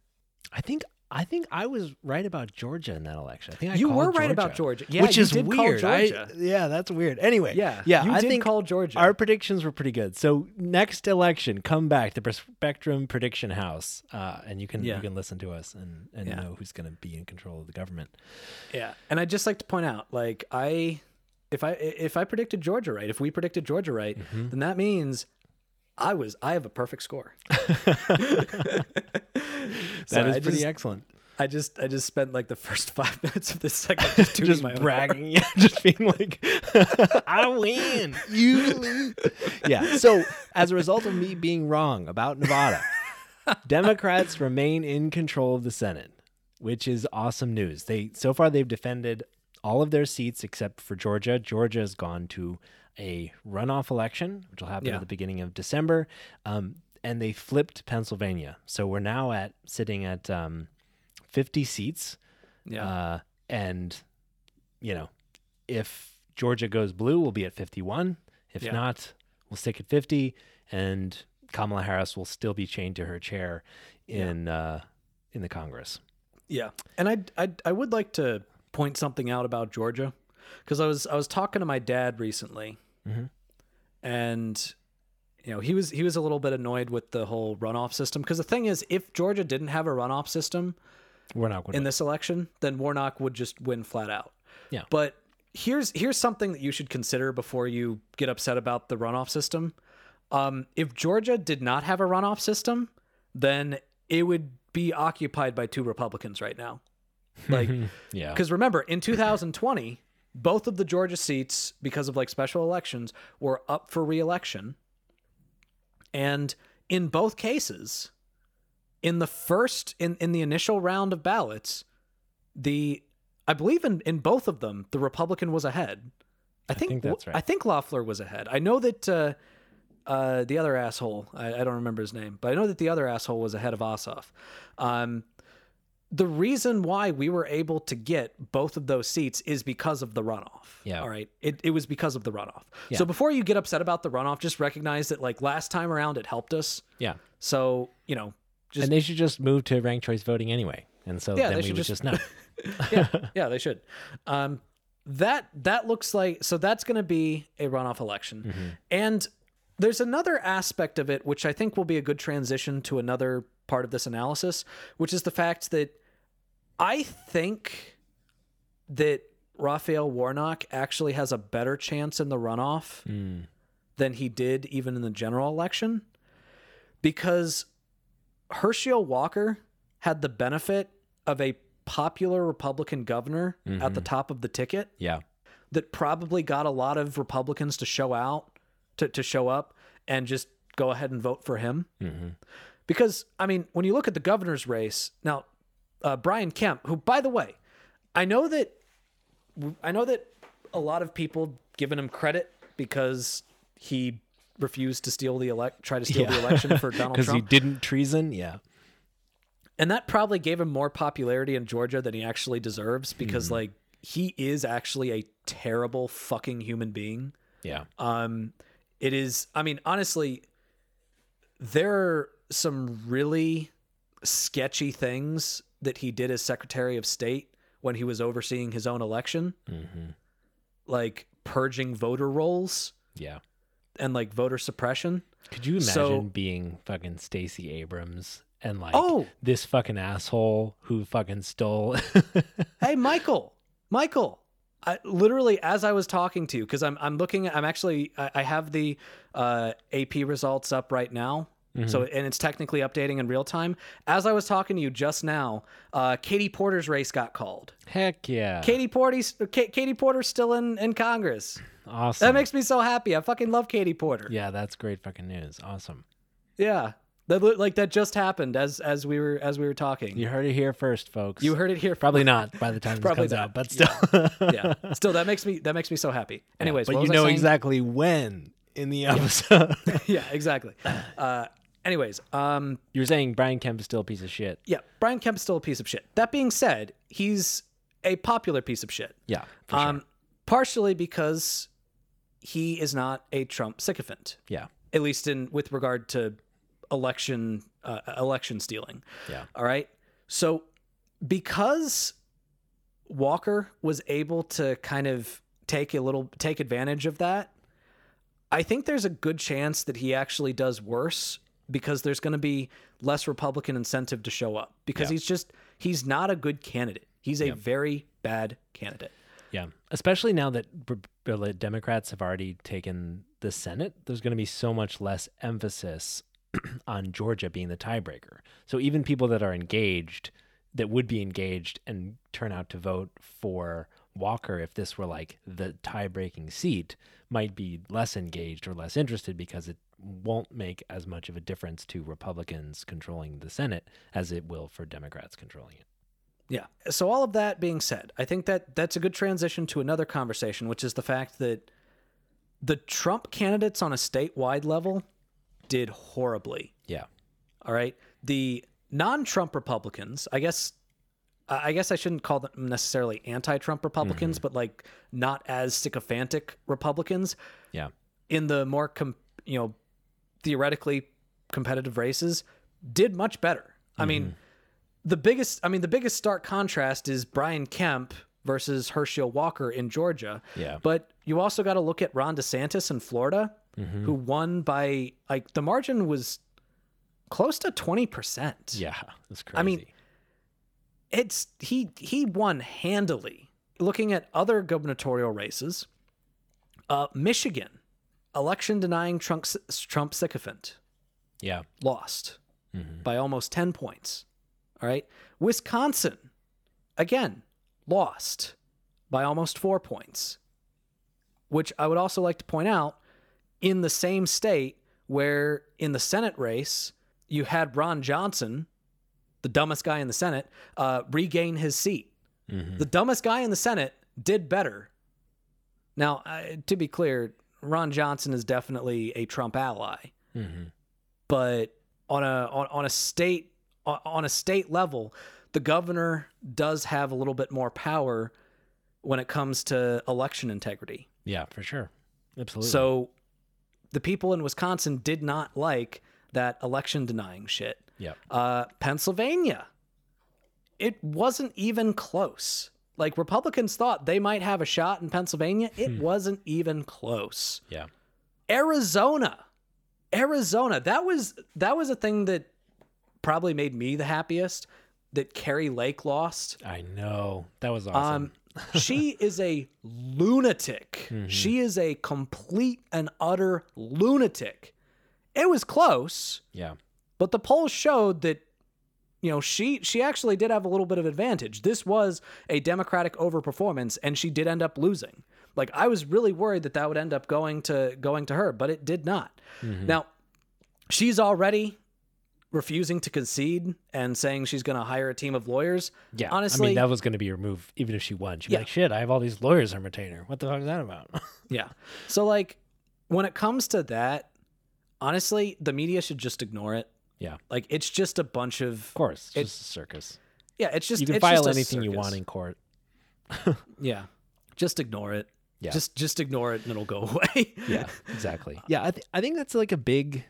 I think I think I was right about Georgia in that election. I think I You were right about Georgia. Yeah, which you is weird. I- yeah, that's weird. Anyway, Yeah. yeah. You I did think call Georgia. Our predictions were pretty good. So next election, come back to Spectrum Prediction House, uh, and you can Yeah. you can listen to us and, and Yeah. know who's going to be in control of the government. Yeah, and I'd just like to point out, like I, if I if I predicted Georgia right, if we predicted Georgia right, Mm-hmm. then that means I was I have a perfect score. That So is I pretty just, excellent. I just I just spent like the first five minutes of this segment just, Just my own bragging, yeah, just being like, "I win, you lose." Yeah. So as a result of me being wrong about Nevada, Democrats remain in control of the Senate, which is awesome news. They so far they've defended all of their seats except for Georgia. Georgia has gone to a runoff election, which will happen Yeah. at the beginning of December, um, and they flipped Pennsylvania. So we're now at sitting at um, 50 seats. Yeah, Uh, and, you know, if Georgia goes blue, we'll be at 51. If Yeah. not, we'll stick at 50. And Kamala Harris will still be chained to her chair in uh, in the Congress. yeah. And I I I would like to point something out about Georgia because I was I was talking to my dad recently, Mhm. and you know he was he was a little bit annoyed with the whole runoff system because the thing is if Georgia didn't have a runoff system not going in to. this election, then Warnock would just win flat out. Yeah. But here's here's something that you should consider before you get upset about the runoff system. Um, if Georgia did not have a runoff system, then it would be occupied by two Republicans right now. Like, Yeah. because remember, in 2020, both of the Georgia seats, because of like special elections, were up for reelection. And in both cases, in the first, in, in the initial round of ballots, the, I believe in, in both of them, the Republican was ahead. I think, think that's right. I think Loeffler was ahead. I know that uh, uh, the other asshole, I, I don't remember his name, but I know that the other asshole was ahead of Ossoff. Um, the reason why we were able to get both of those seats is because of the runoff. Yeah. All right. It, it was because of the runoff. Yeah. So before you get upset about the runoff, just recognize that like last time around it helped us. yeah. So, you know, just and they should just move to ranked choice voting anyway. And so Yeah, then we should would just- just know. yeah, yeah, they should. Um, that that looks like so that's going to be a runoff election, and there's another aspect of it which I think will be a good transition to another part of this analysis, which is the fact that I think that Raphael Warnock actually has a better chance in the runoff Mm. than he did even in the general election because Herschel Walker had the benefit of a popular Republican governor at the top of the ticket Yeah. that probably got a lot of Republicans to show out, to, to show up and just go ahead and vote for him. hmm Because, I mean, when you look at the governor's race, now, uh, Brian Kemp, who, by the way, I know that, I know that a lot of people given him credit because he refused to steal the elect, try to steal the election for Donald Trump. Because he didn't treason. Yeah. and that probably gave him more popularity in Georgia than he actually deserves because, like, he is actually a terrible fucking human being. Yeah. Um, it is. I mean, honestly, there are some really sketchy things that he did as Secretary of State when he was overseeing his own election, hmm like purging voter rolls Yeah. and like voter suppression. Could you imagine So- being fucking Stacey Abrams and like Oh, this fucking asshole who fucking stole? hey, Michael, Michael. I, literally, as I was talking to you, because I'm I'm looking, I'm actually I, I have the uh, AP results up right now. So and it's technically updating in real time. As I was talking to you just now, uh, Katie Porter's race got called. Heck yeah. Katie Porter's Ka- Katie Porter's still in in Congress. awesome. That makes me so happy. I fucking love Katie Porter. yeah, that's great fucking news. Awesome. Yeah. That like that just happened as as we were as we were talking. You heard it here first, folks. You heard it here. Probably not by the time this comes not. out, but still. yeah. Still, that makes me that makes me so happy. Anyways, but you know exactly when in the episode. yeah, exactly. Uh, anyways, um, You're saying Brian Kemp is still a piece of shit. yeah, Brian Kemp is still a piece of shit. That being said, he's a popular piece of shit. Yeah, um, sure. partially because he is not a Trump sycophant, Yeah, at least in with regard to election uh, election stealing. yeah, All right. So because Walker was able to kind of take a little take advantage of that, I think there's a good chance that he actually does worse because there's going to be less Republican incentive to show up because Yeah. he's just he's not a good candidate. He's a very bad candidate. yeah. Especially now that Democrats have already taken the Senate, there's going to be so much less emphasis on Georgia being the tiebreaker. So even people that are engaged, that would be engaged and turn out to vote for Walker if this were like the tie-breaking seat, might be less engaged or less interested because it won't make as much of a difference to Republicans controlling the Senate as it will for Democrats controlling it. Yeah. So all of that being said, I think that that's a good transition to another conversation, which is the fact that the Trump candidates on a statewide level did horribly. Yeah. All right. The non-Trump Republicans, I guess I guess I shouldn't call them necessarily anti-Trump Republicans, mm-hmm. but like not as sycophantic Republicans Yeah. in the more com- you know theoretically competitive races did much better. I mean, mm-hmm. the biggest I mean the biggest stark contrast is Brian Kemp versus Herschel Walker in Georgia. Yeah. But you also got to look at Ron DeSantis in Florida who won by like the margin was close to 20%. Yeah. That's crazy. I mean, it's he he won handily. Looking at other gubernatorial races, uh, Michigan, election denying Trump Trump sycophant, yeah. lost by almost ten points. All right, Wisconsin, again, lost by almost four points. Which I would also like to point out, in the same state where in the Senate race you had Ron Johnson, the dumbest guy in the Senate, uh, regain his seat. The dumbest guy in the Senate did better. Now, uh, to be clear, Ron Johnson is definitely a Trump ally, but on a on, on a state on, on a state level, the governor does have a little bit more power when it comes to election integrity. Yeah, for sure. Absolutely. So the people in Wisconsin did not like that election denying shit. yeah. Uh, Pennsylvania, it wasn't even close. Like Republicans thought they might have a shot in Pennsylvania. It wasn't even close. Yeah. Arizona, Arizona, that was that was a thing that probably made me the happiest that Kari Lake lost. I know. That was awesome. Um, she is a lunatic. Mm-hmm. She is a complete and utter lunatic. It was close, yeah. but the polls showed that you know she she actually did have a little bit of advantage. This was a Democratic overperformance, and she did end up losing. Like I was really worried that that would end up going to going to her, but it did not. Mm-hmm. Now she's already refusing to concede and saying she's going to hire a team of lawyers. Yeah. honestly, I mean, that was going to be her move, even if she won. She'd be like, shit, I have all these lawyers on retainer. What the fuck is that about? Yeah. So like when it comes to that, honestly, the media should just ignore it. yeah. Like it's just a bunch of course. It's It- just a circus. yeah, it's just You can file anything you want in court. Yeah. Just ignore it. Yeah. Just just ignore it and it'll go away. Yeah, exactly. Yeah, I, th- I think that's like a big,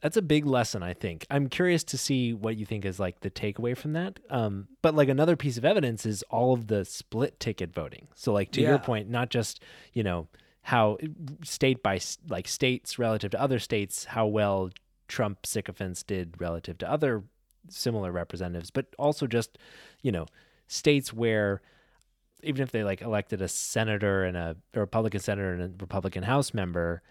that's a big lesson. I think I'm curious to see what you think is like the takeaway from that. Um, but like another piece of evidence is all of the split ticket voting. So like to Yeah. your point, not just you know how state by like states relative to other states, how well Trump sycophants did relative to other similar representatives, but also just you know states where even if they like elected a senator and a, a Republican senator and a Republican House member,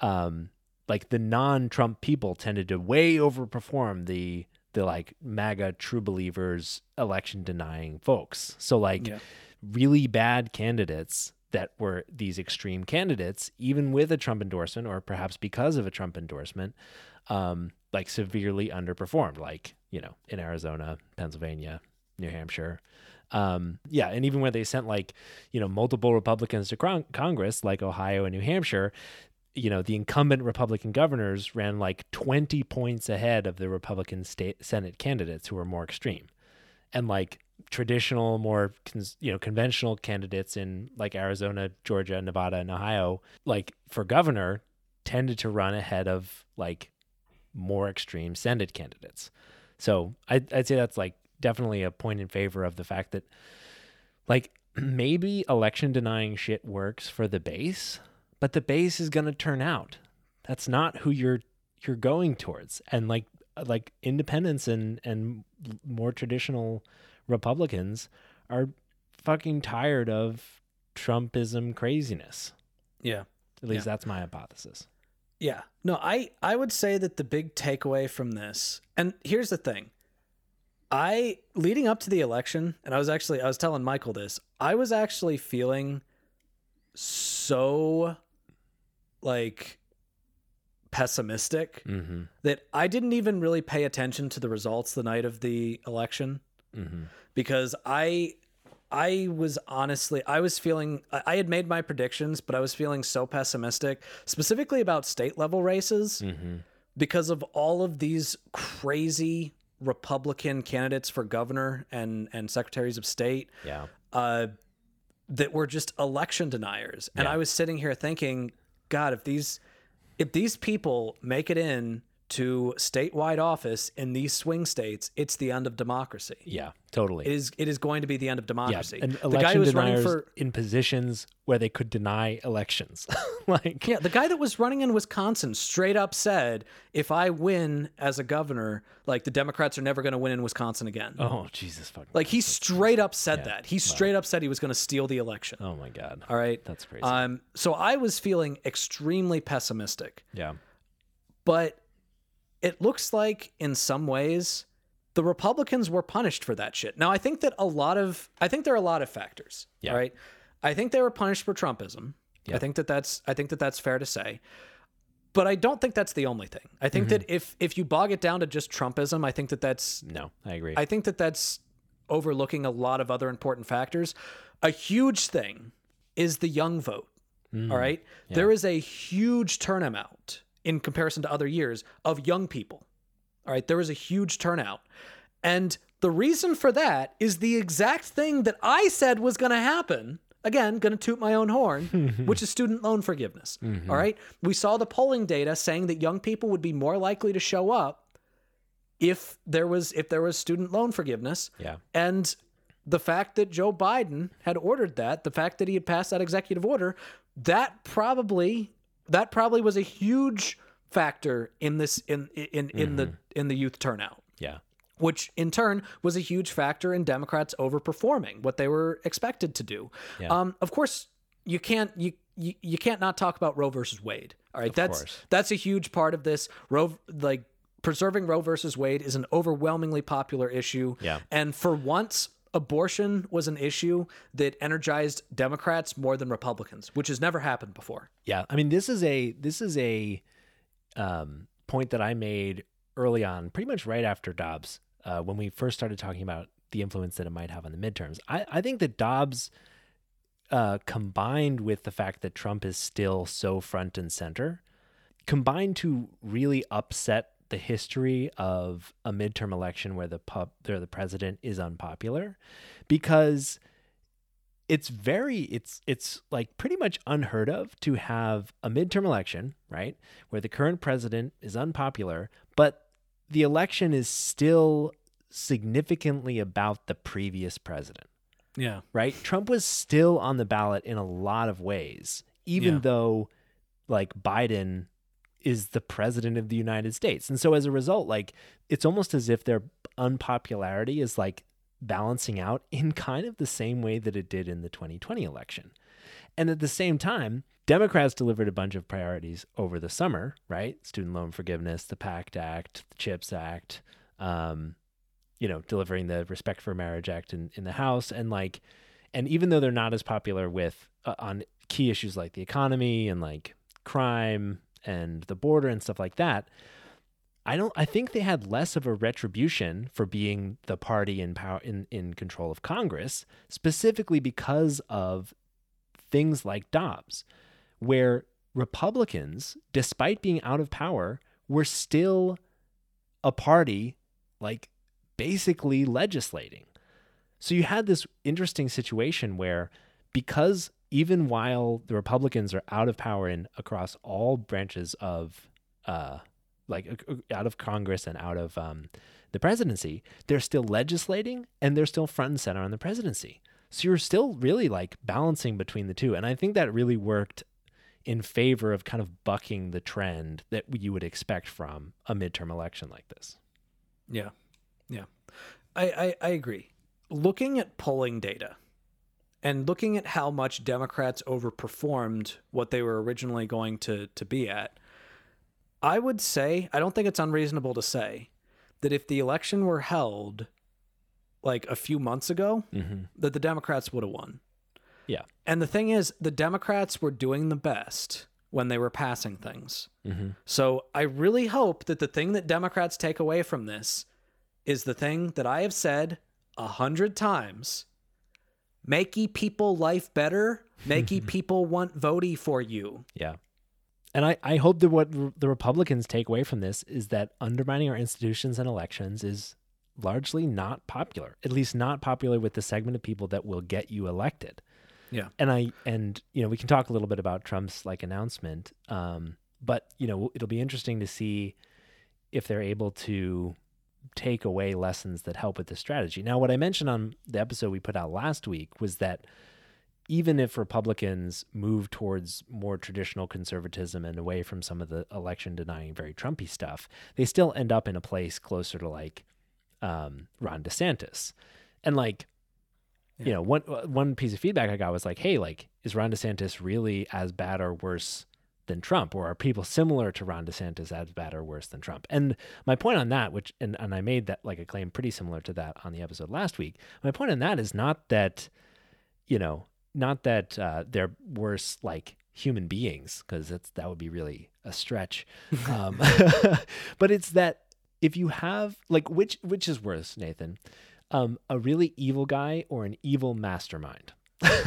um, like the non-Trump people tended to way overperform the the like MAGA true believers election denying folks. So like Yeah. really bad candidates that were these extreme candidates, even with a Trump endorsement or perhaps because of a Trump endorsement, um, like severely underperformed, like, you know, in Arizona, Pennsylvania, New Hampshire. Um, yeah, and even where they sent like, you know, multiple Republicans to con- Congress, like Ohio and New Hampshire, you know, the incumbent Republican governors ran like 20 points ahead of the Republican state Senate candidates who were more extreme. And like traditional, more, cons- you know, conventional candidates in like Arizona, Georgia, Nevada, and Ohio, like for governor, tended to run ahead of like more extreme Senate candidates. So I'd, I'd say that's like definitely a point in favor of the fact that like maybe election denying shit works for the base, but the base is going to turn out. That's not who you're you're going towards. And like like independents and and more traditional Republicans are fucking tired of Trumpism craziness. Yeah. At least Yeah. that's my hypothesis. Yeah. No, I I would say that the big takeaway from this, and here's the thing. I leading up to the election, and I was actually I was telling Michael this. I was actually feeling so like pessimistic Mm-hmm. that I didn't even really pay attention to the results the night of the election Mm-hmm. because I I was honestly I was feeling I had made my predictions, but I was feeling so pessimistic, specifically about state level races Mm-hmm. because of all of these crazy Republican candidates for governor and and secretaries of state Yeah. uh, that were just election deniers. And Yeah. I was sitting here thinking, God, if these if these people make it in to statewide office in these swing states, it's the end of democracy. Yeah. Totally. It is it is going to be the end of Yeah, democracy. and the guy who was running for in positions where they could deny elections. like, yeah, the guy that was running in Wisconsin straight up said, "If I win as a governor, like the Democrats are never going to win in Wisconsin again." oh Jesus fucking. Like he straight up said that. He straight up said he was going to steal the election. oh my God. All right. That's crazy. Um, so I was feeling extremely pessimistic, yeah. but it looks like in some ways the Republicans were punished for that shit. Now I think that a lot of I think there are a lot of factors. Yeah. Right. I think they were punished for Trumpism. Yeah. I think that that's I think that that's fair to say. But I don't think that's the only thing. I think that Mm-hmm. if if you bog it down to just Trumpism, I think that that's No, I agree. I think that that's overlooking a lot of other important factors. A huge thing is the young vote. Mm. All right. There is a huge turnout in comparison to other years of young people. All right, there was a huge turnout. And the reason for that is the exact thing that I said was going to happen. Again, going to toot my own horn, which is student loan forgiveness. Mm-hmm. All right. We saw the polling data saying that young people would be more likely to show up if there was if there was student loan forgiveness. yeah. And the fact that Joe Biden had ordered that, the fact that he had passed that executive order, that probably that probably was a huge factor in this in in in the in the youth turnout Yeah. which in turn was a huge factor in Democrats overperforming what they were expected to do. Yeah. Um, of course, you can't you, you you can't not talk about Roe versus Wade. All right, that's course. that's a huge part of this. Roe like preserving Roe versus Wade is an overwhelmingly popular issue. Yeah. and for once. Abortion was an issue that energized Democrats more than Republicans, which has never happened before. Yeah, I mean this is a this is a um, point that I made early on, pretty much right after Dobbs, uh, when we first started talking about the influence that it might have on the midterms. I, I think that Dobbs, uh, combined with the fact that Trump is still so front and center, combined to really upset the history of a midterm election where the pub where the president is unpopular, because it's very it's it's like pretty much unheard of to have a midterm election, right? Where the current president is unpopular, but the election is still significantly about the previous president, Yeah, right? Trump was still on the ballot in a lot of ways, even Yeah. though like Biden is the president of the United States. And so as a result, like it's almost as if their unpopularity is like balancing out in kind of the same way that it did in the 2020 election. And at the same time, Democrats delivered a bunch of priorities over the summer, right? Student loan forgiveness, the PACT Act, the CHIPS Act, um, you know, delivering the Respect for Marriage Act in, in the House. And like, and even though they're not as popular with uh, on key issues like the economy and like crime and the border and stuff like that, I don't. I think they had less of a retribution for being the party in power in in control of Congress, specifically because of things like Dobbs, where Republicans, despite being out of power, were still a party like basically legislating. So you had this interesting situation where because even while the Republicans are out of power in across all branches of uh like uh, out of Congress and out of um, the presidency, they're still legislating and they're still front and center on the presidency. So you're still really like balancing between the two. And I think that really worked in favor of kind of bucking the trend that you would expect from a midterm election like this. Yeah. Yeah. I, I, I agree. Looking at polling data and looking at how much Democrats overperformed what they were originally going to, to be at, I would say, I don't think it's unreasonable to say that if the election were held like a few months ago, Mm-hmm. that the Democrats would have won. Yeah. And the thing is, the Democrats were doing the best when they were passing things. Mm-hmm. So I really hope that the thing that Democrats take away from this is the thing that I have said a hundred times. Makey people life better, makey people want votey for you. Yeah. And I, I hope that what the Republicans take away from this is that undermining our institutions and elections is largely not popular, at least not popular with the segment of people that will get you elected. Yeah. And I and you know we can talk a little bit about Trump's like announcement, um, but you know it'll be interesting to see if they're able to take away lessons that help with the strategy. Now, what I mentioned on the episode we put out last week was that even if Republicans move towards more traditional conservatism and away from some of the election denying, very Trumpy stuff, they still end up in a place closer to like um, Ron DeSantis. And like, you know, one one piece of feedback I got was like, "Hey, like, is Ron DeSantis really as bad or worse than Trump, or are people similar to Ron DeSantis as bad or worse than Trump?" And my point on that, which and and I made that like a claim pretty similar to that on the episode last week. My point on that is not that, you know, not that uh, they're worse like human beings because that's that would be really a stretch um, but it's that if you have like which which is worse nathan um, a really evil guy or an evil mastermind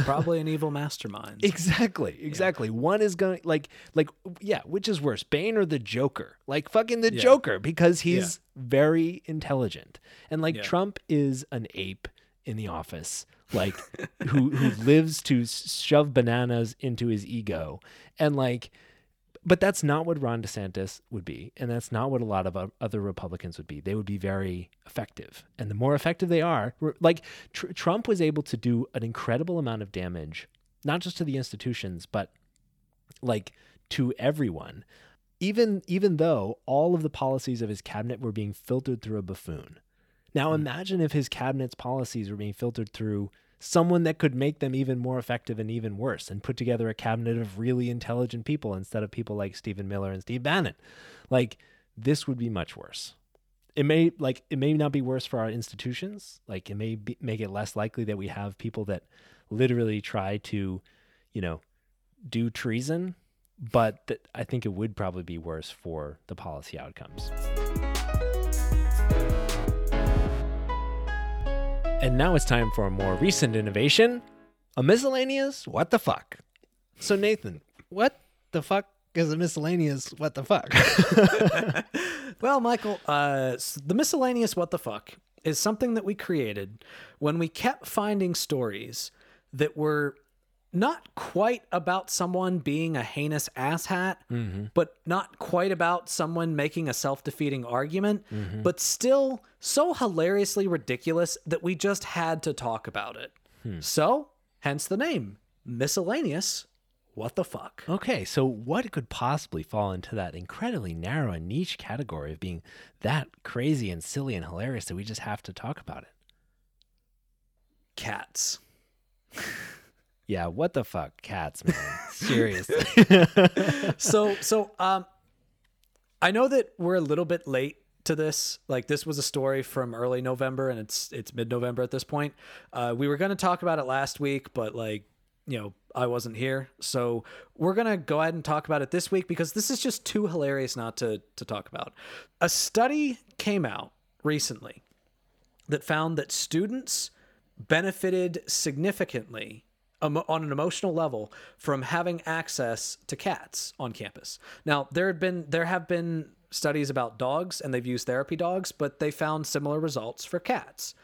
Probably an evil mastermind. exactly exactly one is going like like yeah which is worse bane or the joker like fucking the Yeah. joker because he's very intelligent and like Yeah. trump is an ape in the office like who who lives to shove bananas into his ego and like but that's not what Ron DeSantis would be, and that's not what a lot of other Republicans would be. They would be very effective, and the more effective they are, like tr- Trump was able to do an incredible amount of damage, not just to the institutions, but like to everyone. Even even though all of the policies of his cabinet were being filtered through a buffoon. Now hmm. imagine if his cabinet's policies were being filtered through someone that could make them even more effective and even worse and put together a cabinet of really intelligent people instead of people like Stephen Miller and Steve Bannon. Like this would be much worse. It may like it may not be worse for our institutions. Like it may be, make it less likely that we have people that literally try to, you know, do treason, but that I think it would probably be worse for the policy outcomes. And now it's time for a more recent innovation a miscellaneous what the fuck. So, Nathan, what the fuck is a miscellaneous what the fuck? Well, Michael, uh, the miscellaneous what the fuck is something that we created when we kept finding stories that were not quite about someone being a heinous asshat, mm-hmm. but not quite about someone making a self defeating argument, mm-hmm. but still so hilariously ridiculous that we just had to talk about it. Hmm. So, hence the name miscellaneous what the fuck. okay, so what could possibly fall into that incredibly narrow and niche category of being that crazy and silly and hilarious that we just have to talk about it? Cats. Yeah, what the fuck, cats, man. Seriously. so so um I know that we're a little bit late to this. Like this was a story from early November and it's it's mid-November at this point. Uh we were going to talk about it last week, but like, you know, I wasn't here. So we're going to go ahead and talk about it this week because this is just too hilarious not to to talk about. A study came out recently that found that students benefited significantly emo- on an emotional level from having access to cats on campus. Now, there had been there have been studies about dogs and they've used therapy dogs, but they found similar results for cats.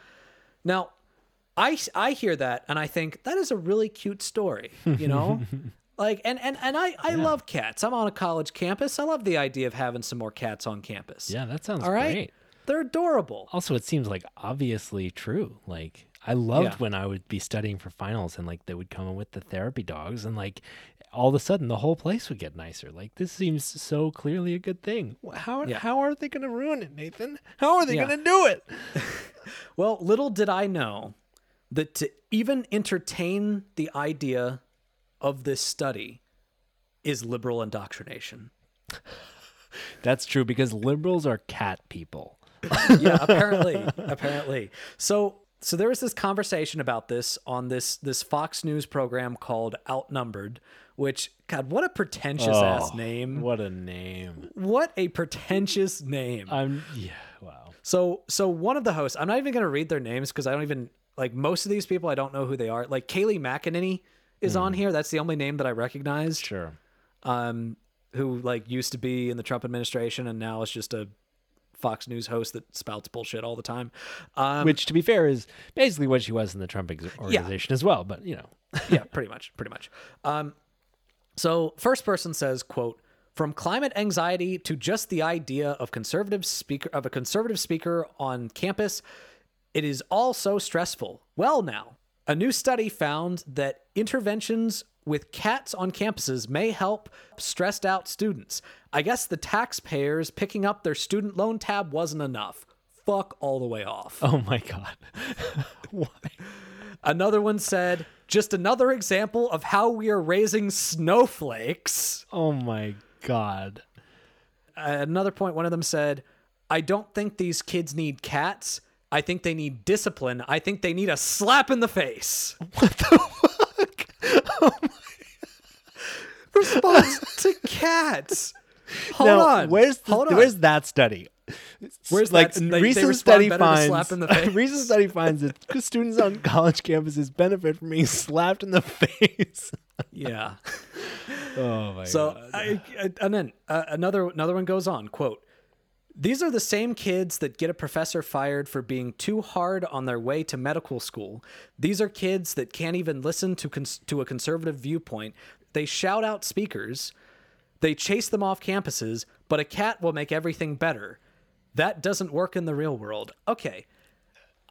Now, I I hear that and I think that is a really cute story, you know? like and and and I I love cats. I'm on a college campus. I love the idea of having some more cats on campus. Yeah, that sounds All right? great. They're adorable. Also, it seems like obviously true. Like I loved Yeah. when I would be studying for finals and like they would come in with the therapy dogs and like all of a sudden the whole place would get nicer. Like this seems so clearly a good thing. How Yeah. how are they going to ruin it, Nathan? How are they Yeah. going to do it? Well, little did I know that to even entertain the idea of this study is liberal indoctrination. That's true because liberals are cat people. yeah, apparently, apparently. So, so there was this conversation about this on this this Fox News program called Outnumbered, which God, what a pretentious ass Oh, name! What a name. What a pretentious name! I'm yeah, wow. So, so one of the hosts, I'm not even going to read their names because I don't even like most of these people. I don't know who they are. Like Kayleigh McEnany is on here. That's the only name that I recognize. Sure. Um, who like used to be in the Trump administration and now is just a Fox News host that spouts bullshit all the time. Um, Which to be fair is basically what she was in the Trump ex- organization as well, but you know. yeah, pretty much, pretty much. Um, so first person says, "quote From climate anxiety to just the idea of conservative speaker of a conservative speaker on campus, it is all so stressful. Well, now a new study found that interventions with cats on campuses may help stressed out students. I guess the taxpayers picking up their student loan tab wasn't enough. Fuck all the way off." Oh my god. Why? Another one said, just another example of how we are raising snowflakes. Oh my god. At another point, one of them said, I don't think these kids need cats. I think they need discipline. I think they need a slap in the face. What the? Oh my Response to cats. Hold now, on. Where's the, Hold on. where's that study? Where's like that- recent study finds slap in the face? recent study finds that students on college campuses benefit from being slapped in the face. yeah. oh my So, god. I- and then uh, another another one goes on. Quote: These are the same kids that get a professor fired for being too hard on their way to medical school. These are kids that can't even listen to cons- to a conservative viewpoint. They shout out speakers. They chase them off campuses, but a cat will make everything better. That doesn't work in the real world. Okay.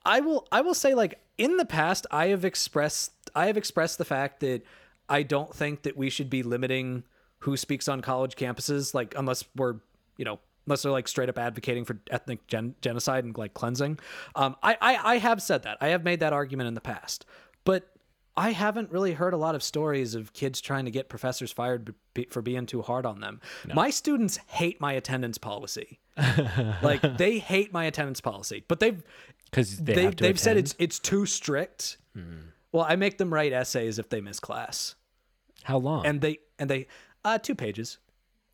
I will I will say like in the past I have expressed I have expressed the fact that I don't think that we should be limiting who speaks on college campuses like unless we're you know unless they're like straight up advocating for ethnic gen- genocide and like cleansing. Um, I, I I have said that I have made that argument in the past, but I haven't really heard a lot of stories of kids trying to get professors fired be- for being too hard on them. My students hate my attendance policy. like they hate my attendance policy, but they've Because they, they have they've said it's it's too strict. Well, I make them write essays if they miss class, how long? and they and they uh two pages,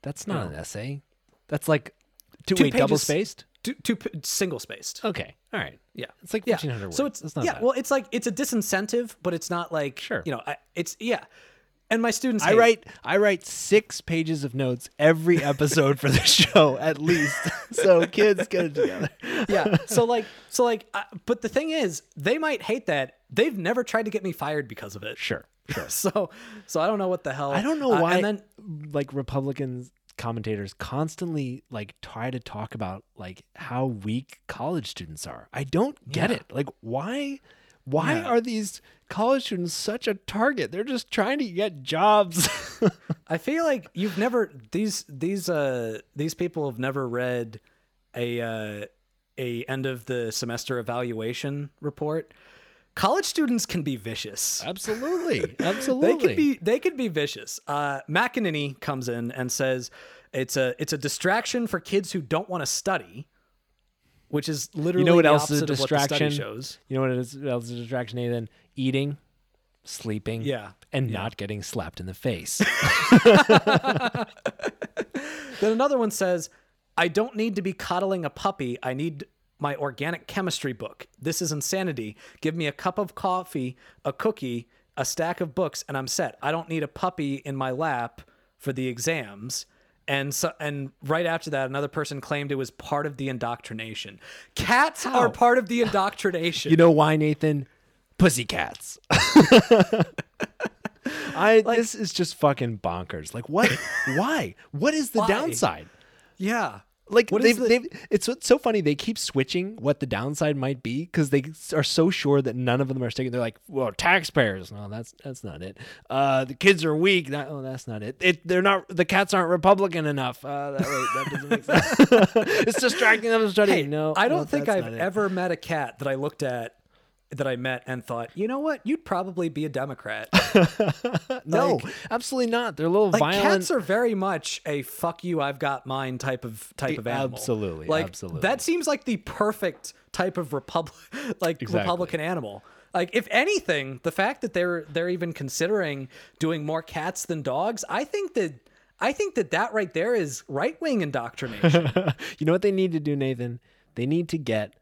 That's not an essay. That's like two, Two wait, double spaced, two two single spaced. Okay, all right. Yeah, It's like yeah. fifteen hundred words. So it's That's not yeah. bad. Well, it's like it's a disincentive, but it's not like Sure. You know, I, it's yeah. And my students, I hate it. write I write six pages of notes every episode for the show at least. So kids get it together. yeah. So like, so like, uh, but the thing is, they might hate that. They've never tried to get me fired because of it. Sure, sure. So, so I don't know what the hell. I don't know uh, why And then like Republicans commentators constantly like try to talk about like how weak college students are. I don't get Yeah. it. Like why why Yeah. are these college students such a target? They're just trying to get jobs. I feel like you've never these these uh these people have never read a uh, a end of the semester evaluation report. College students can be vicious. Absolutely. Absolutely. They could be they could be vicious. Uh, McEnany comes in and says it's a it's a distraction for kids who don't want to study, which is literally You know what the else is a opposite of what the study distraction? shows. You know what else is a distraction, Nathan? Eating, sleeping, Yeah. and not getting slapped in the face. Then another one says, I don't need to be coddling a puppy. I need my organic chemistry book. This is insanity. Give me a cup of coffee, a cookie, a stack of books and I'm set. I don't need a puppy in my lap for the exams. And so, and right after that, another person claimed it was part of the indoctrination. Cats are part of the indoctrination. You know why, Nathan? Pussycats. I this is just fucking bonkers. Like what? why? What is the Why? downside? yeah. Like What they've, the- they've it's so- so funny they keep switching what the downside might be because they are so sure that none of them are sticking. They're like, well, taxpayers. No, that's that's not it. Uh, the kids are weak. That, oh, that's not it. it. They're not. The cats aren't Republican enough. Uh, that, wait, that doesn't make sense. it's distracting them from studying. Hey, no, I don't think I've ever met a cat that I looked at that I met and thought, you know what, you'd probably be a Democrat. No, like- absolutely not. They're a little like violent. cats are very much a "fuck you, I've got mine" type of type of animal. Absolutely, like absolutely. that seems like the perfect type of republic, like Exactly. Republican animal. Like if anything, the fact that they're they're even considering doing more cats than dogs, I think that I think that that right there is right wing indoctrination. you know what they need to do, Nathan? They need to get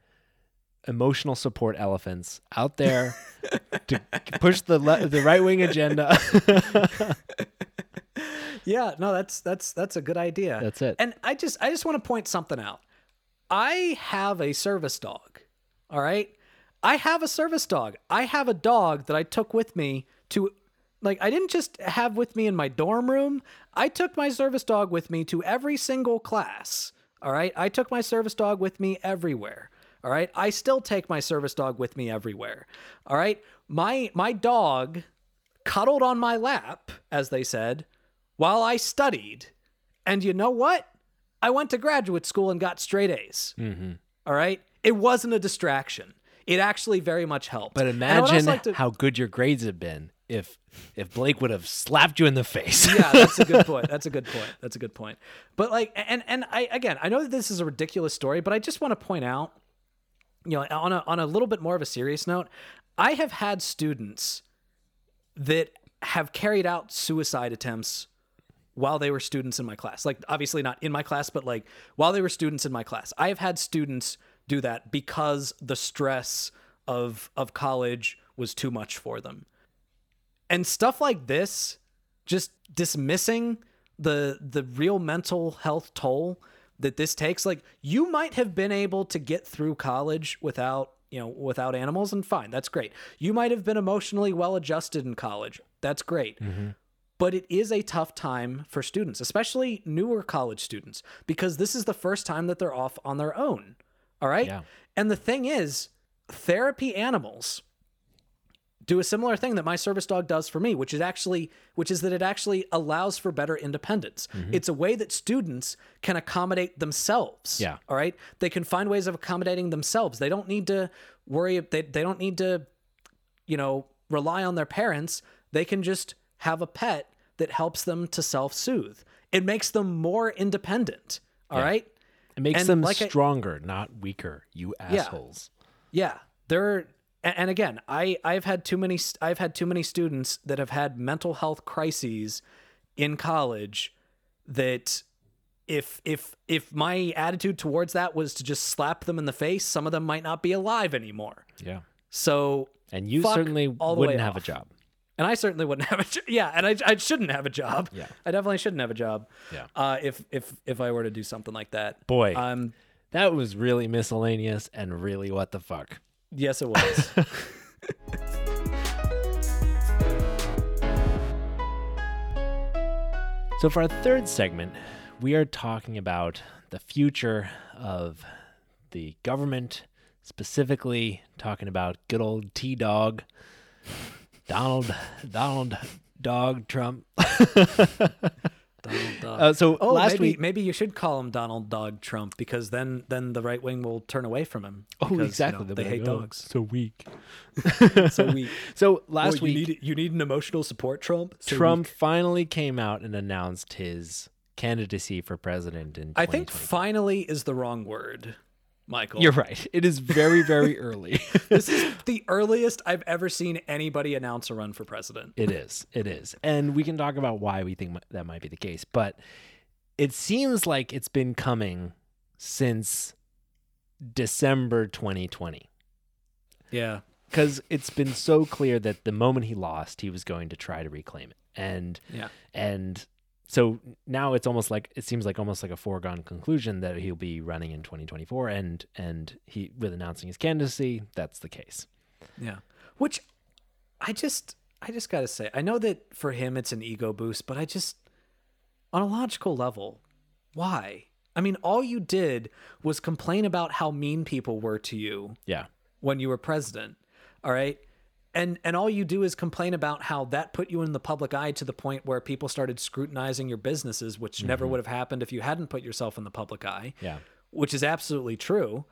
emotional support elephants out there to push the le- the right wing agenda. Yeah, no, that's that's that's a good idea. That's it. And I just I just want to point something out. I have a service dog. All right? I have a service dog. I have a dog that I took with me to like I didn't just have with me in my dorm room. I took my service dog with me to every single class. All right? I took my service dog with me everywhere. All right? I still take my service dog with me everywhere. All right? My my dog cuddled on my lap, as they said, while I studied. And you know what? I went to graduate school and got straight A's. Mm-hmm. All right? It wasn't a distraction. It actually very much helped. But And I would also imagine like to- how good your grades have been if if Blake would have slapped you in the face. yeah, that's a good point. That's a good point. That's a good point. But like, and and I again, I know that this is a ridiculous story, but I just want to point out, you know, on a on a little bit more of a serious note, I have had students that have carried out suicide attempts while they were students in my class. Like obviously not in my class, but like while they were students in my class. I have had students do that because the stress of of college was too much for them. And stuff like this just dismissing the the real mental health toll that this takes like you might have been able to get through college without you know without animals and fine that's great. You might have been emotionally well adjusted in college that's great. Mm-hmm. But it is a tough time for students especially newer college students because this is the first time that they're off on their own all right? Yeah. and the thing is therapy animals do a similar thing that my service dog does for me, which is actually which is that it actually allows for better independence. Mm-hmm. It's a way that students can accommodate themselves. Yeah. All right. They can find ways of accommodating themselves. They don't need to worry they, they don't need to, you know, rely on their parents. They can just have a pet that helps them to self-soothe. It makes them more independent. All right. It makes And them like I- stronger, not weaker. You assholes. Yeah, yeah. there. And and again, I I've had too many I've had too many students that have had mental health crises in college that if if if my attitude towards that was to just slap them in the face, some of them might not be alive anymore. Yeah. So And you certainly all the way wouldn't have a job. and I certainly wouldn't have a jo- yeah, and I, I shouldn't have a job. Yeah. I definitely shouldn't have a job. Yeah. Uh, if if if I were to do something like that, Boy. um, That was really miscellaneous and really what the fuck. Yes, it was. So, for our third segment, we are talking about the future of the government, specifically talking about good old T Dog, Donald, Donald Dog Trump. Donald Dog. Uh, so, Oh, last maybe week. maybe you should call him Donald Dog Trump because then then the right wing will turn away from him. Oh, because, you exactly. know, They'll they be hate like, "Oh, dogs. So weak. so weak. So, last you week, need you need an emotional support, Trump. So Trump weak. finally came out and announced his candidacy for president in I think finally is the wrong word, Michael. You're right. It is very, very early. this is the earliest I've ever seen anybody announce a run for president. It is. It is. And we can talk about why we think that might be the case. But it seems like it's been coming since December 2020. Yeah. because it's been so clear that the moment he lost, he was going to try to reclaim it, and Yeah. and so now it's almost like it seems like almost like a foregone conclusion that he'll be running in 2024, and and he with announcing his candidacy, that's the case. Yeah. Which I just I just got to say, I know that for him it's an ego boost, but I just on a logical level, why? I mean, all you did was complain about how mean people were to you Yeah, when you were president. All right? And and all you do is complain about how that put you in the public eye to the point where people started scrutinizing your businesses, which never would have happened if you hadn't put yourself in the public eye yeah, which is absolutely true.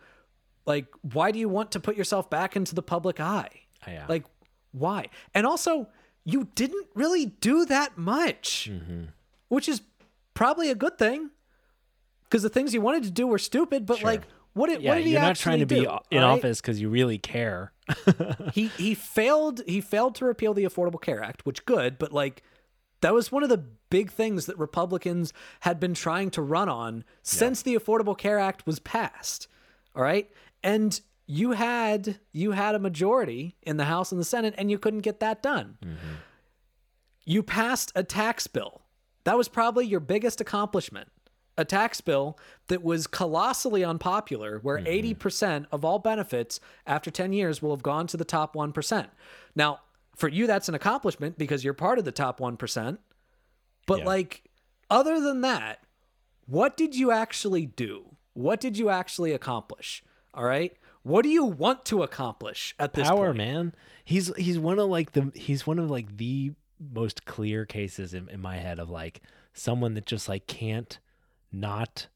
Like, why do you want to put yourself back into the public eye? Uh, yeah. Like, why? And also, you didn't really do that much, Mm-hmm. which is probably a good thing because the things you wanted to do were stupid. But like, what did yeah. what did You're not trying to actually be do, in right? office because you really care. he he failed he failed to repeal the affordable care act which good but like that was one of the big things that republicans had been trying to run on since the affordable care act was passed all right and you had you had a majority in the house and the senate and you couldn't get that done mm-hmm. you passed a tax bill that was probably your biggest accomplishment a tax bill that was colossally unpopular, where mm-hmm. 80% of all benefits after 10 years will have gone to the top 1%. Now, for you, that's an accomplishment because you're part of the top 1%. But, Yeah. like, other than that, what did you actually do? What did you actually accomplish? All right. What do you want to accomplish at this power point? man he's he's one of like the he's one of like the most clear cases in, in my head of like someone that just like can't not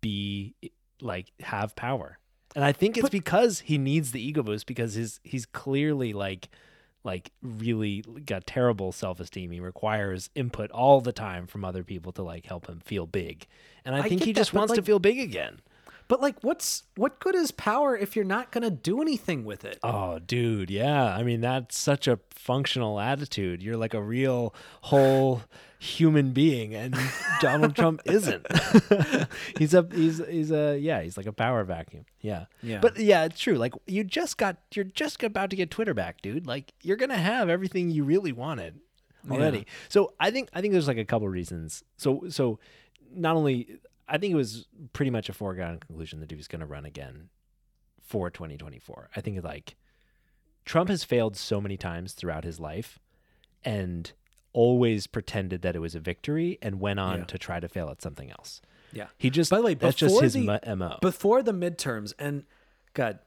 be like have power and i think it's because he needs the ego boost because his he's clearly like like really got terrible self-esteem he requires input all the time from other people to like help him feel big and i, I think he just but, wants to feel big again But, like, what's what good is power if you're not going to do anything with it? Oh, dude, yeah. I mean, that's such a functional attitude. You're like a real whole human being, and Donald Trump isn't. he's a he's he's a yeah. He's like a power vacuum. Yeah, Yeah. But yeah, it's true. Like you just got you're just about to get Twitter back, dude. Like you're gonna have everything you really wanted already. So I think I think there's like a couple reasons. So so not only I think it was pretty much a foregone conclusion that he was going to run again for 2024. I think like Trump has failed so many times throughout his life and always pretended that it was a victory and went on Yeah. to try to fail at something else. Yeah. He just By the way, that's just his the- mo- MO. before the midterms and god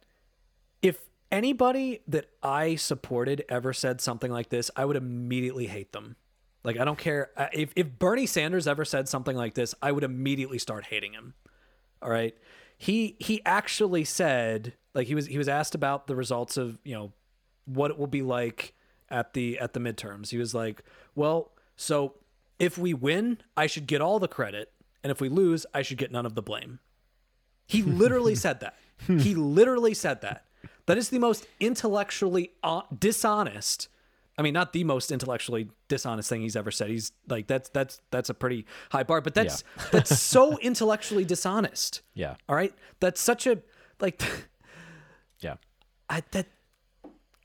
if anybody that i supported ever said something like this i would immediately hate them like i don't care if, if bernie sanders ever said something like this i would immediately start hating him all right he he actually said like he was he was asked about the results of you know what it will be like at the at the midterms he was like well so if we win i should get all the credit and if we lose i should get none of the blame he literally said that. He literally said that. That is the most intellectually uh, dishonest. I mean, not the most intellectually dishonest thing he's ever said. He's like that's that's that's a pretty high bar, but that's that's so intellectually dishonest. yeah. All right, that's such a like. Yeah. I that.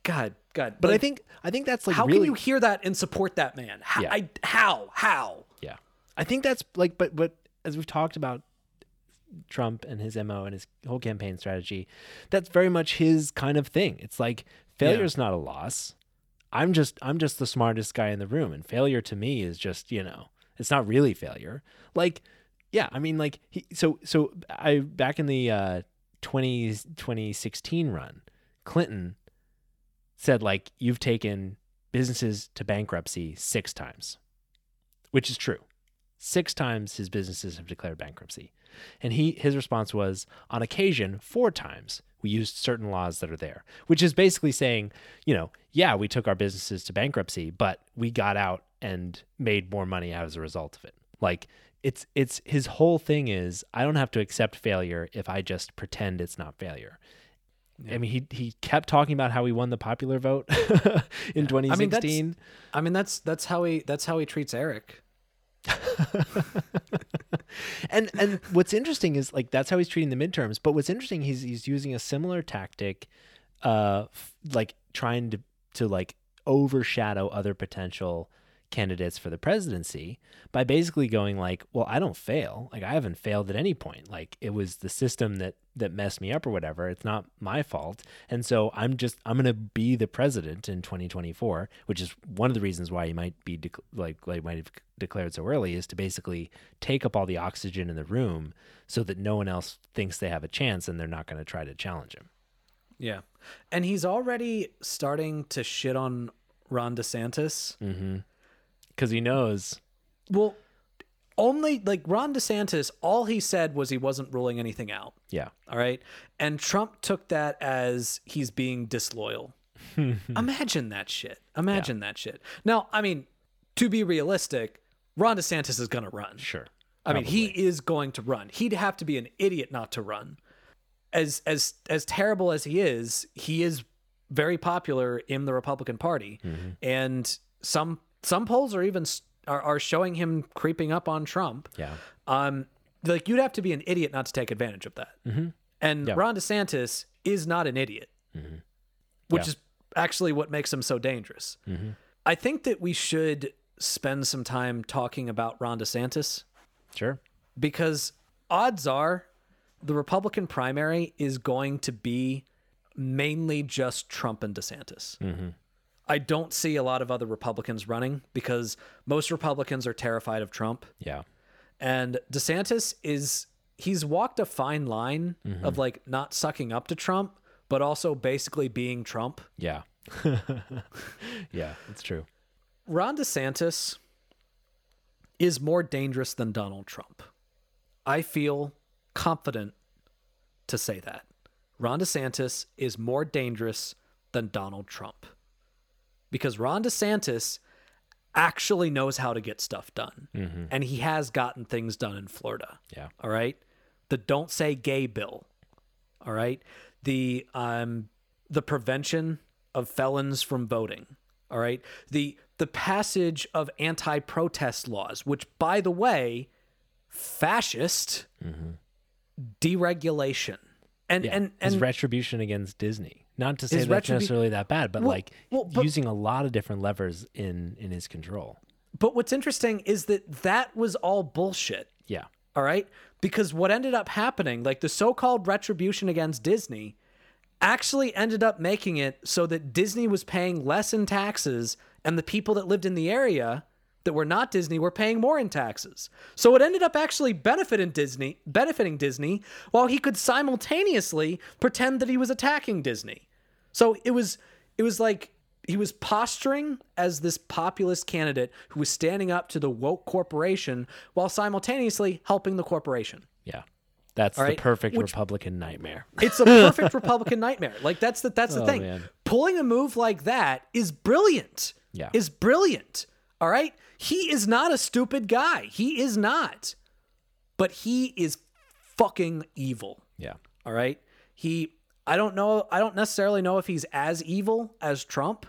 God, God. But I think I think that's like how really can you hear that and support that man? How? Yeah. I, how? How? Yeah. I think that's like but but as we've talked about Trump and his MO and his whole campaign strategy, that's very much his kind of thing. It's like failure failure's not a loss. I'm just I'm just the smartest guy in the room and failure to me is just, you know, it's not really failure. Like yeah, I mean like he so so I back in the uh 20 2016 run, Clinton said like you've taken businesses to bankruptcy 6 times. Which is true. Six times his businesses have declared bankruptcy. And he his response was, on occasion, four times we used certain laws that are there, which is basically saying, you know, yeah, we took our businesses to bankruptcy, but we got out and made more money as a result of it. Like it's it's his whole thing is I don't have to accept failure if I just pretend it's not failure. I mean, he he kept talking about how he won the popular vote in 2016. I mean, that's I mean that's that's how he that's how he treats Eric. and and what's interesting is like that's how he's treating the midterms. But what's interesting, he's he's using a similar tactic, uh, f- like trying to to like overshadow other potential candidates for the presidency by basically going like, well, I don't fail. Like I haven't failed at any point. Like it was the system that that messed me up or whatever. It's not my fault. And so I'm just I'm going to be the president in 2024, which is one of the reasons why he might be dec- like like might have declared so early is to basically take up all the oxygen in the room so that no one else thinks they have a chance and they're not going to try to challenge him. Yeah. And he's already starting to shit on Ron DeSantis. Mm-hmm. Cuz he knows Well, only like Ron DeSantis, all he said was he wasn't ruling anything out. yeah. All right. And Trump took that as he's being disloyal. Imagine that shit. Imagine that shit. Now, I mean, to be realistic, Ron DeSantis is going to run. Sure. I mean, he is going to run. He'd have to be an idiot not to run. As as as terrible as he is, he is very popular in the Republican Party, mm-hmm. and some some polls are even are, are showing him creeping up on Trump. Yeah. Um, like you'd have to be an idiot not to take advantage of that. Mm-hmm. And Yeah. Ron DeSantis is not an idiot, mm-hmm. which Yeah. is actually what makes him so dangerous. Mm-hmm. I think that we should spend some time talking about Ron DeSantis Sure. because odds are the Republican primary is going to be mainly just Trump and DeSantis. I don't see a lot of other Republicans running because most Republicans are terrified of Trump. Yeah. And DeSantis is he's walked a fine line mm-hmm. of like not sucking up to Trump, but also basically being Trump. Yeah. yeah, it's true. Ron DeSantis is more dangerous than Donald Trump. I feel confident to say that. Ron DeSantis is more dangerous than Donald Trump. Because Ron DeSantis actually knows how to get stuff done. And he has gotten things done in Florida. Yeah. All right. The don't say gay bill. All right. The um the prevention of felons from voting. All right. The the passage of anti-protest laws, which by the way, fascist deregulation. And Yeah. and his and retribution against Disney. Not to say that's retribu- necessarily that bad, but Well- like well, but- using a lot of different levers in in his control. but what's interesting is that that was all bullshit. Yeah. All right. Because what ended up happening, like the so called retribution against Disney, actually ended up making it so that Disney was paying less in taxes and the people that lived in the area that were not Disney were paying more in taxes. So it ended up actually benefiting Disney, benefiting Disney while he could simultaneously pretend that he was attacking Disney. So it was it was like he was posturing as this populist candidate who was standing up to the woke corporation while simultaneously helping the corporation. Yeah. That's the perfect which- Republican nightmare. It's a perfect Republican nightmare. Like that's the that's the Oh, thing. man. Pulling a move like that is brilliant. Yeah. Is brilliant. All right? He is not a stupid guy. He is not. But he is fucking evil. Yeah. All right? He I don't know I don't necessarily know if he's as evil as Trump,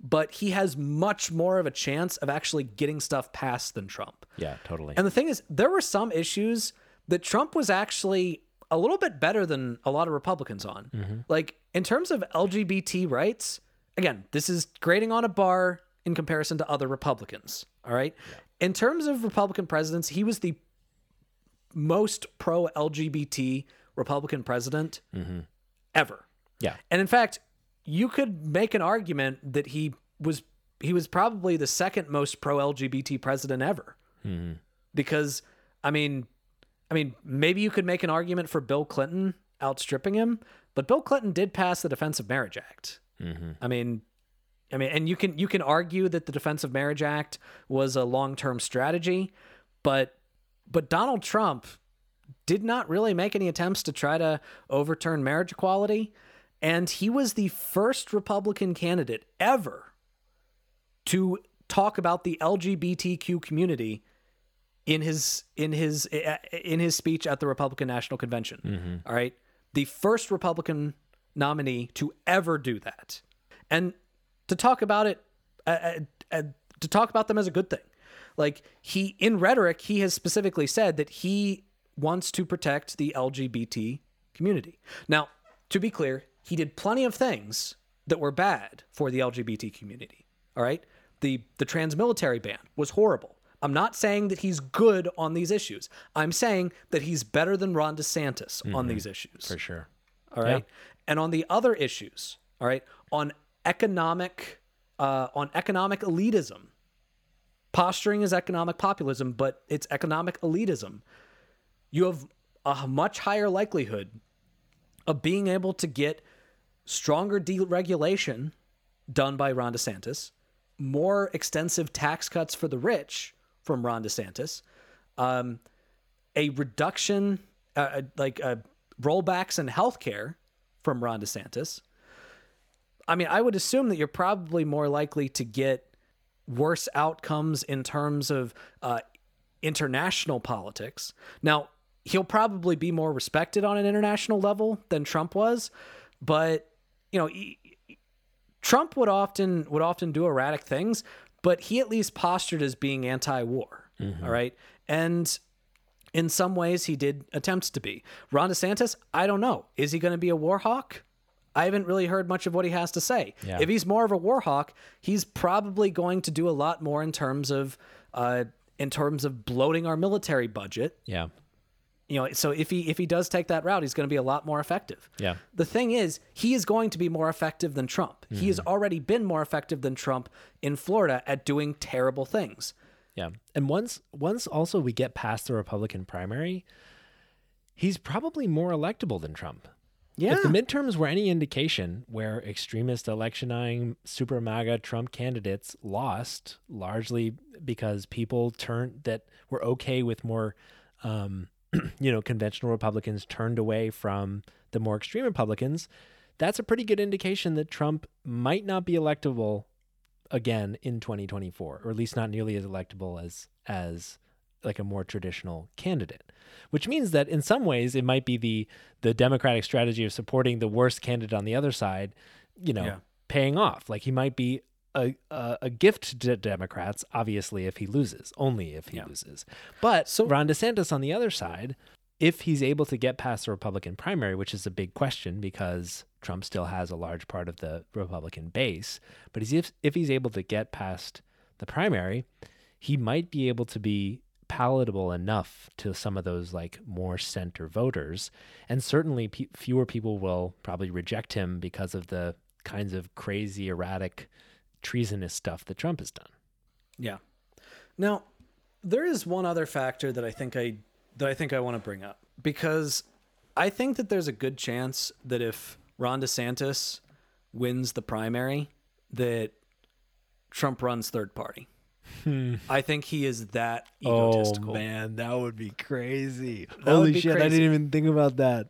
but he has much more of a chance of actually getting stuff passed than Trump. Yeah, totally. And the thing is, there were some issues that Trump was actually a little bit better than a lot of Republicans on. Mm-hmm. Like in terms of LGBT rights, again, this is grading on a bar in comparison to other Republicans. All right. In terms of Republican presidents, he was the most pro LGBT Republican president mm-hmm. ever. yeah. And in fact, you could make an argument that he was he was probably the second most pro LGBT president ever. Mm-hmm. Because I mean, I mean, maybe you could make an argument for Bill Clinton outstripping him, but Bill Clinton did pass the Defense of Marriage Act. Mm-hmm. I mean, I mean, and you can you can argue that the Defense of Marriage Act was a long term strategy, but but Donald Trump did not really make any attempts to try to overturn marriage equality, and he was the first Republican candidate ever to talk about the LGBTQ community in his in his in his speech at the Republican National Convention. All right, the first Republican nominee to ever do that, and to talk about it, uh, uh, uh, to talk about them as a good thing. Like he in rhetoric, he has specifically said that he wants to protect the LGBT community. Now, to be clear, he did plenty of things that were bad for the LGBT community. All right. The the trans military ban was horrible. I'm not saying that he's good on these issues. I'm saying that he's better than Ron DeSantis on these issues. For sure. All right. And on the other issues, all right, on economic uh, on economic elitism, posturing is economic populism, but it's economic elitism. You have a much higher likelihood of being able to get stronger deregulation done by Ron DeSantis, more extensive tax cuts for the rich from Ron DeSantis, um, a reduction, uh, like uh, rollbacks in healthcare from Ron DeSantis. I mean, I would assume that you're probably more likely to get worse outcomes in terms of uh, international politics. Now, he'll probably be more respected on an international level than Trump was, but you know, he, Trump would often would often do erratic things, but he at least postured as being anti-war. all right, and in some ways he did attempts to be. Ron DeSantis, I don't know. Is he going to be a war hawk? I haven't really heard much of what he has to say. Yeah. If he's more of a war hawk, he's probably going to do a lot more in terms of uh, in terms of bloating our military budget. Yeah. You know, so if he if he does take that route, he's going to be a lot more effective. Yeah. The thing is, he is going to be more effective than Trump. He has already been more effective than Trump in Florida at doing terrible things. Yeah. And once once also we get past the Republican primary, he's probably more electable than Trump. Yeah. If the midterms were any indication where extremist electioning super MAGA Trump candidates lost largely because people turned that were okay with more um, you know, conventional Republicans turned away from the more extreme Republicans, that's a pretty good indication that Trump might not be electable again in 2024, or at least not nearly as electable as as like a more traditional candidate. Which means that in some ways it might be the the Democratic strategy of supporting the worst candidate on the other side, you know, Yeah. paying off. Like he might be a, a, a gift to Democrats, obviously, if he loses, only if he Yeah. loses. But So- Ron DeSantis on the other side, if he's able to get past the Republican primary, which is a big question because Trump still has a large part of the Republican base, but if, if he's able to get past the primary, he might be able to be palatable enough to some of those like more center voters and certainly pe- fewer people will probably reject him because of the kinds of crazy erratic treasonous stuff that Trump has done. Yeah. Now, there is one other factor that I think I that I think I want to bring up because I think that there's a good chance that if Ron DeSantis wins the primary, that Trump runs third party. Hmm. I think he is that egotistical. Oh man, that would be crazy. That would be crazy. I didn't even think about that.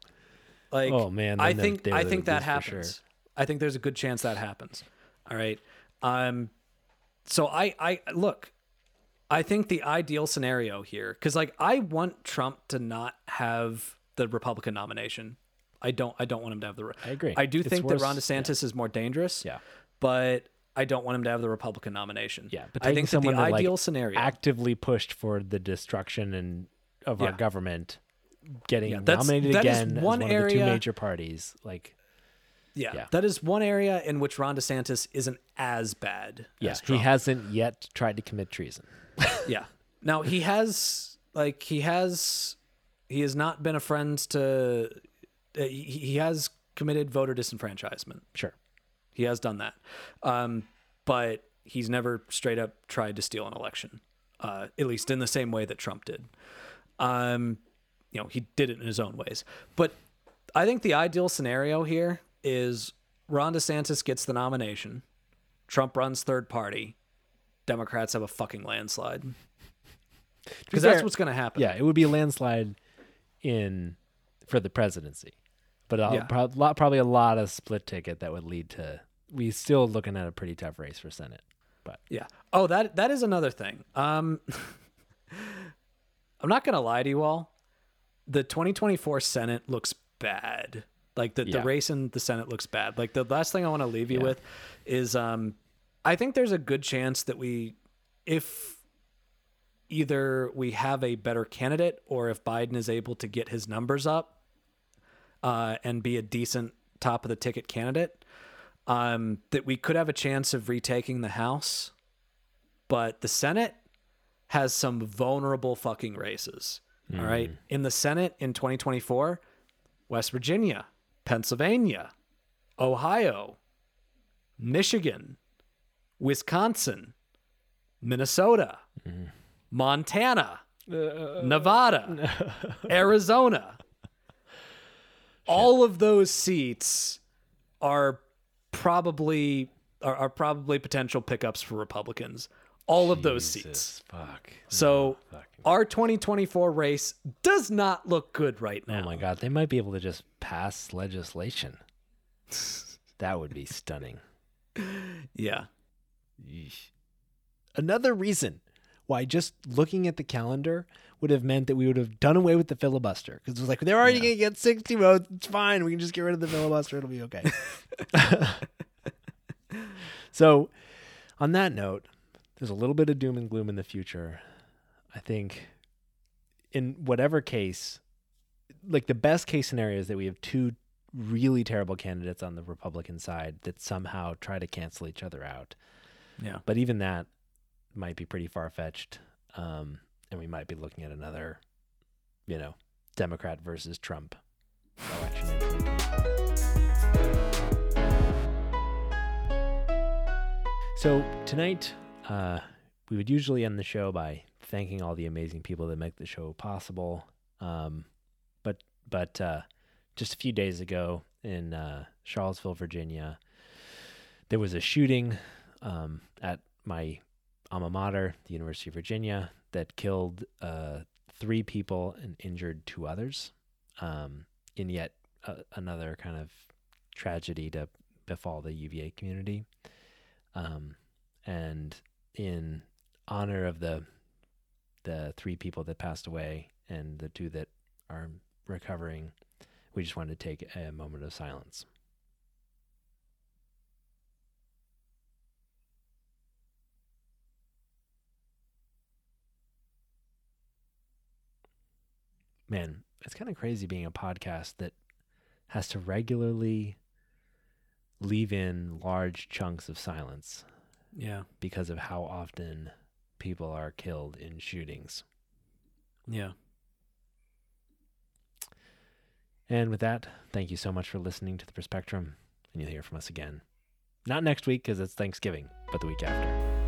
Like, Oh, man, I think I think that happens. sure. I think there's a good chance that happens. All right. Um. So I I look. I think the ideal scenario here, because like I want Trump to not have the Republican nomination. I don't. I don't want him to have the. I agree. I do It's think that worse- Ron DeSantis is more dangerous. Yeah. But I don't want him to have the Republican nomination. Yeah, but I think that the someone that, like, ideal scenario. Actively pushed for the destruction and of our government, getting Yeah, nominated that again as one one of the two major parties. Like, yeah, yeah. That is one area in which Ron DeSantis isn't as bad. yeah, as he hasn't yet tried to commit treason. Yeah. Now he has like he has he has not been a friend to uh, he, he has committed voter disenfranchisement. Sure. He has done that. Um but he's never straight up tried to steal an election. Uh at least in the same way that Trump did. Um you know, he did it in his own ways. But I think the ideal scenario here is Ron DeSantis gets the nomination. Trump runs third party. Democrats have a fucking landslide. Because that's what's going to happen. Yeah, it would be a landslide in for the presidency, but a Yeah. prob- lot, probably a lot of split ticket that would lead to. We still looking at a pretty tough race for Senate. But Yeah. Oh, that that is another thing. Um I'm not going to lie to you all. The 2024 Senate looks bad. Like the, the race in the Senate looks bad. Like the last thing I want to leave you Yeah. with is um I think there's a good chance that we if either we have a better candidate or if Biden is able to get his numbers up uh, and be a decent top of the ticket candidate, um, that we could have a chance of retaking the House, but the Senate has some vulnerable fucking races. All right. In the Senate in 2024, West Virginia, Pennsylvania, Ohio, Michigan, Wisconsin, Minnesota, Montana, Nevada, Arizona. All of those seats are probably are, are probably potential pickups for Republicans. All of those seats. Fuck. So fucking- our 2024 race does not look good right now. Oh my god, they might be able to just pass legislation. that would be stunning. Yeah. Yeesh. Another reason why just looking at the calendar would have meant that we would have done away with the filibuster because it was like they're already Yeah. going to get 60 votes. It's fine. We can just get rid of the filibuster. It'll be okay. so, on that note, there's a little bit of doom and gloom in the future. I think, in whatever case, like the best case scenario is that we have two really terrible candidates on the Republican side that somehow try to cancel each other out. Yeah. But even that might be pretty far fetched. Um, and we might be looking at another, you know, Democrat versus Trump election. So tonight, uh, we would usually end the show by thanking all the amazing people that make the show possible. Um, but but uh, just a few days ago in uh, Charlottesville, Virginia, there was a shooting um, at my alma mater, the University of Virginia, that killed uh, three people and injured two others. Um, in yet uh, another kind of tragedy to befall the UVA community. Um, and in honor of the the three people that passed away and the two that are recovering, we just wanted to take a moment of silence. Man, it's kind of crazy being a podcast that has to regularly leave in large chunks of silence Yeah. because of how often people are killed in shootings. Yeah. And with that, thank you so much for listening to the Perspectrum, and you'll hear from us again. Not next week because it's Thanksgiving, but the week after.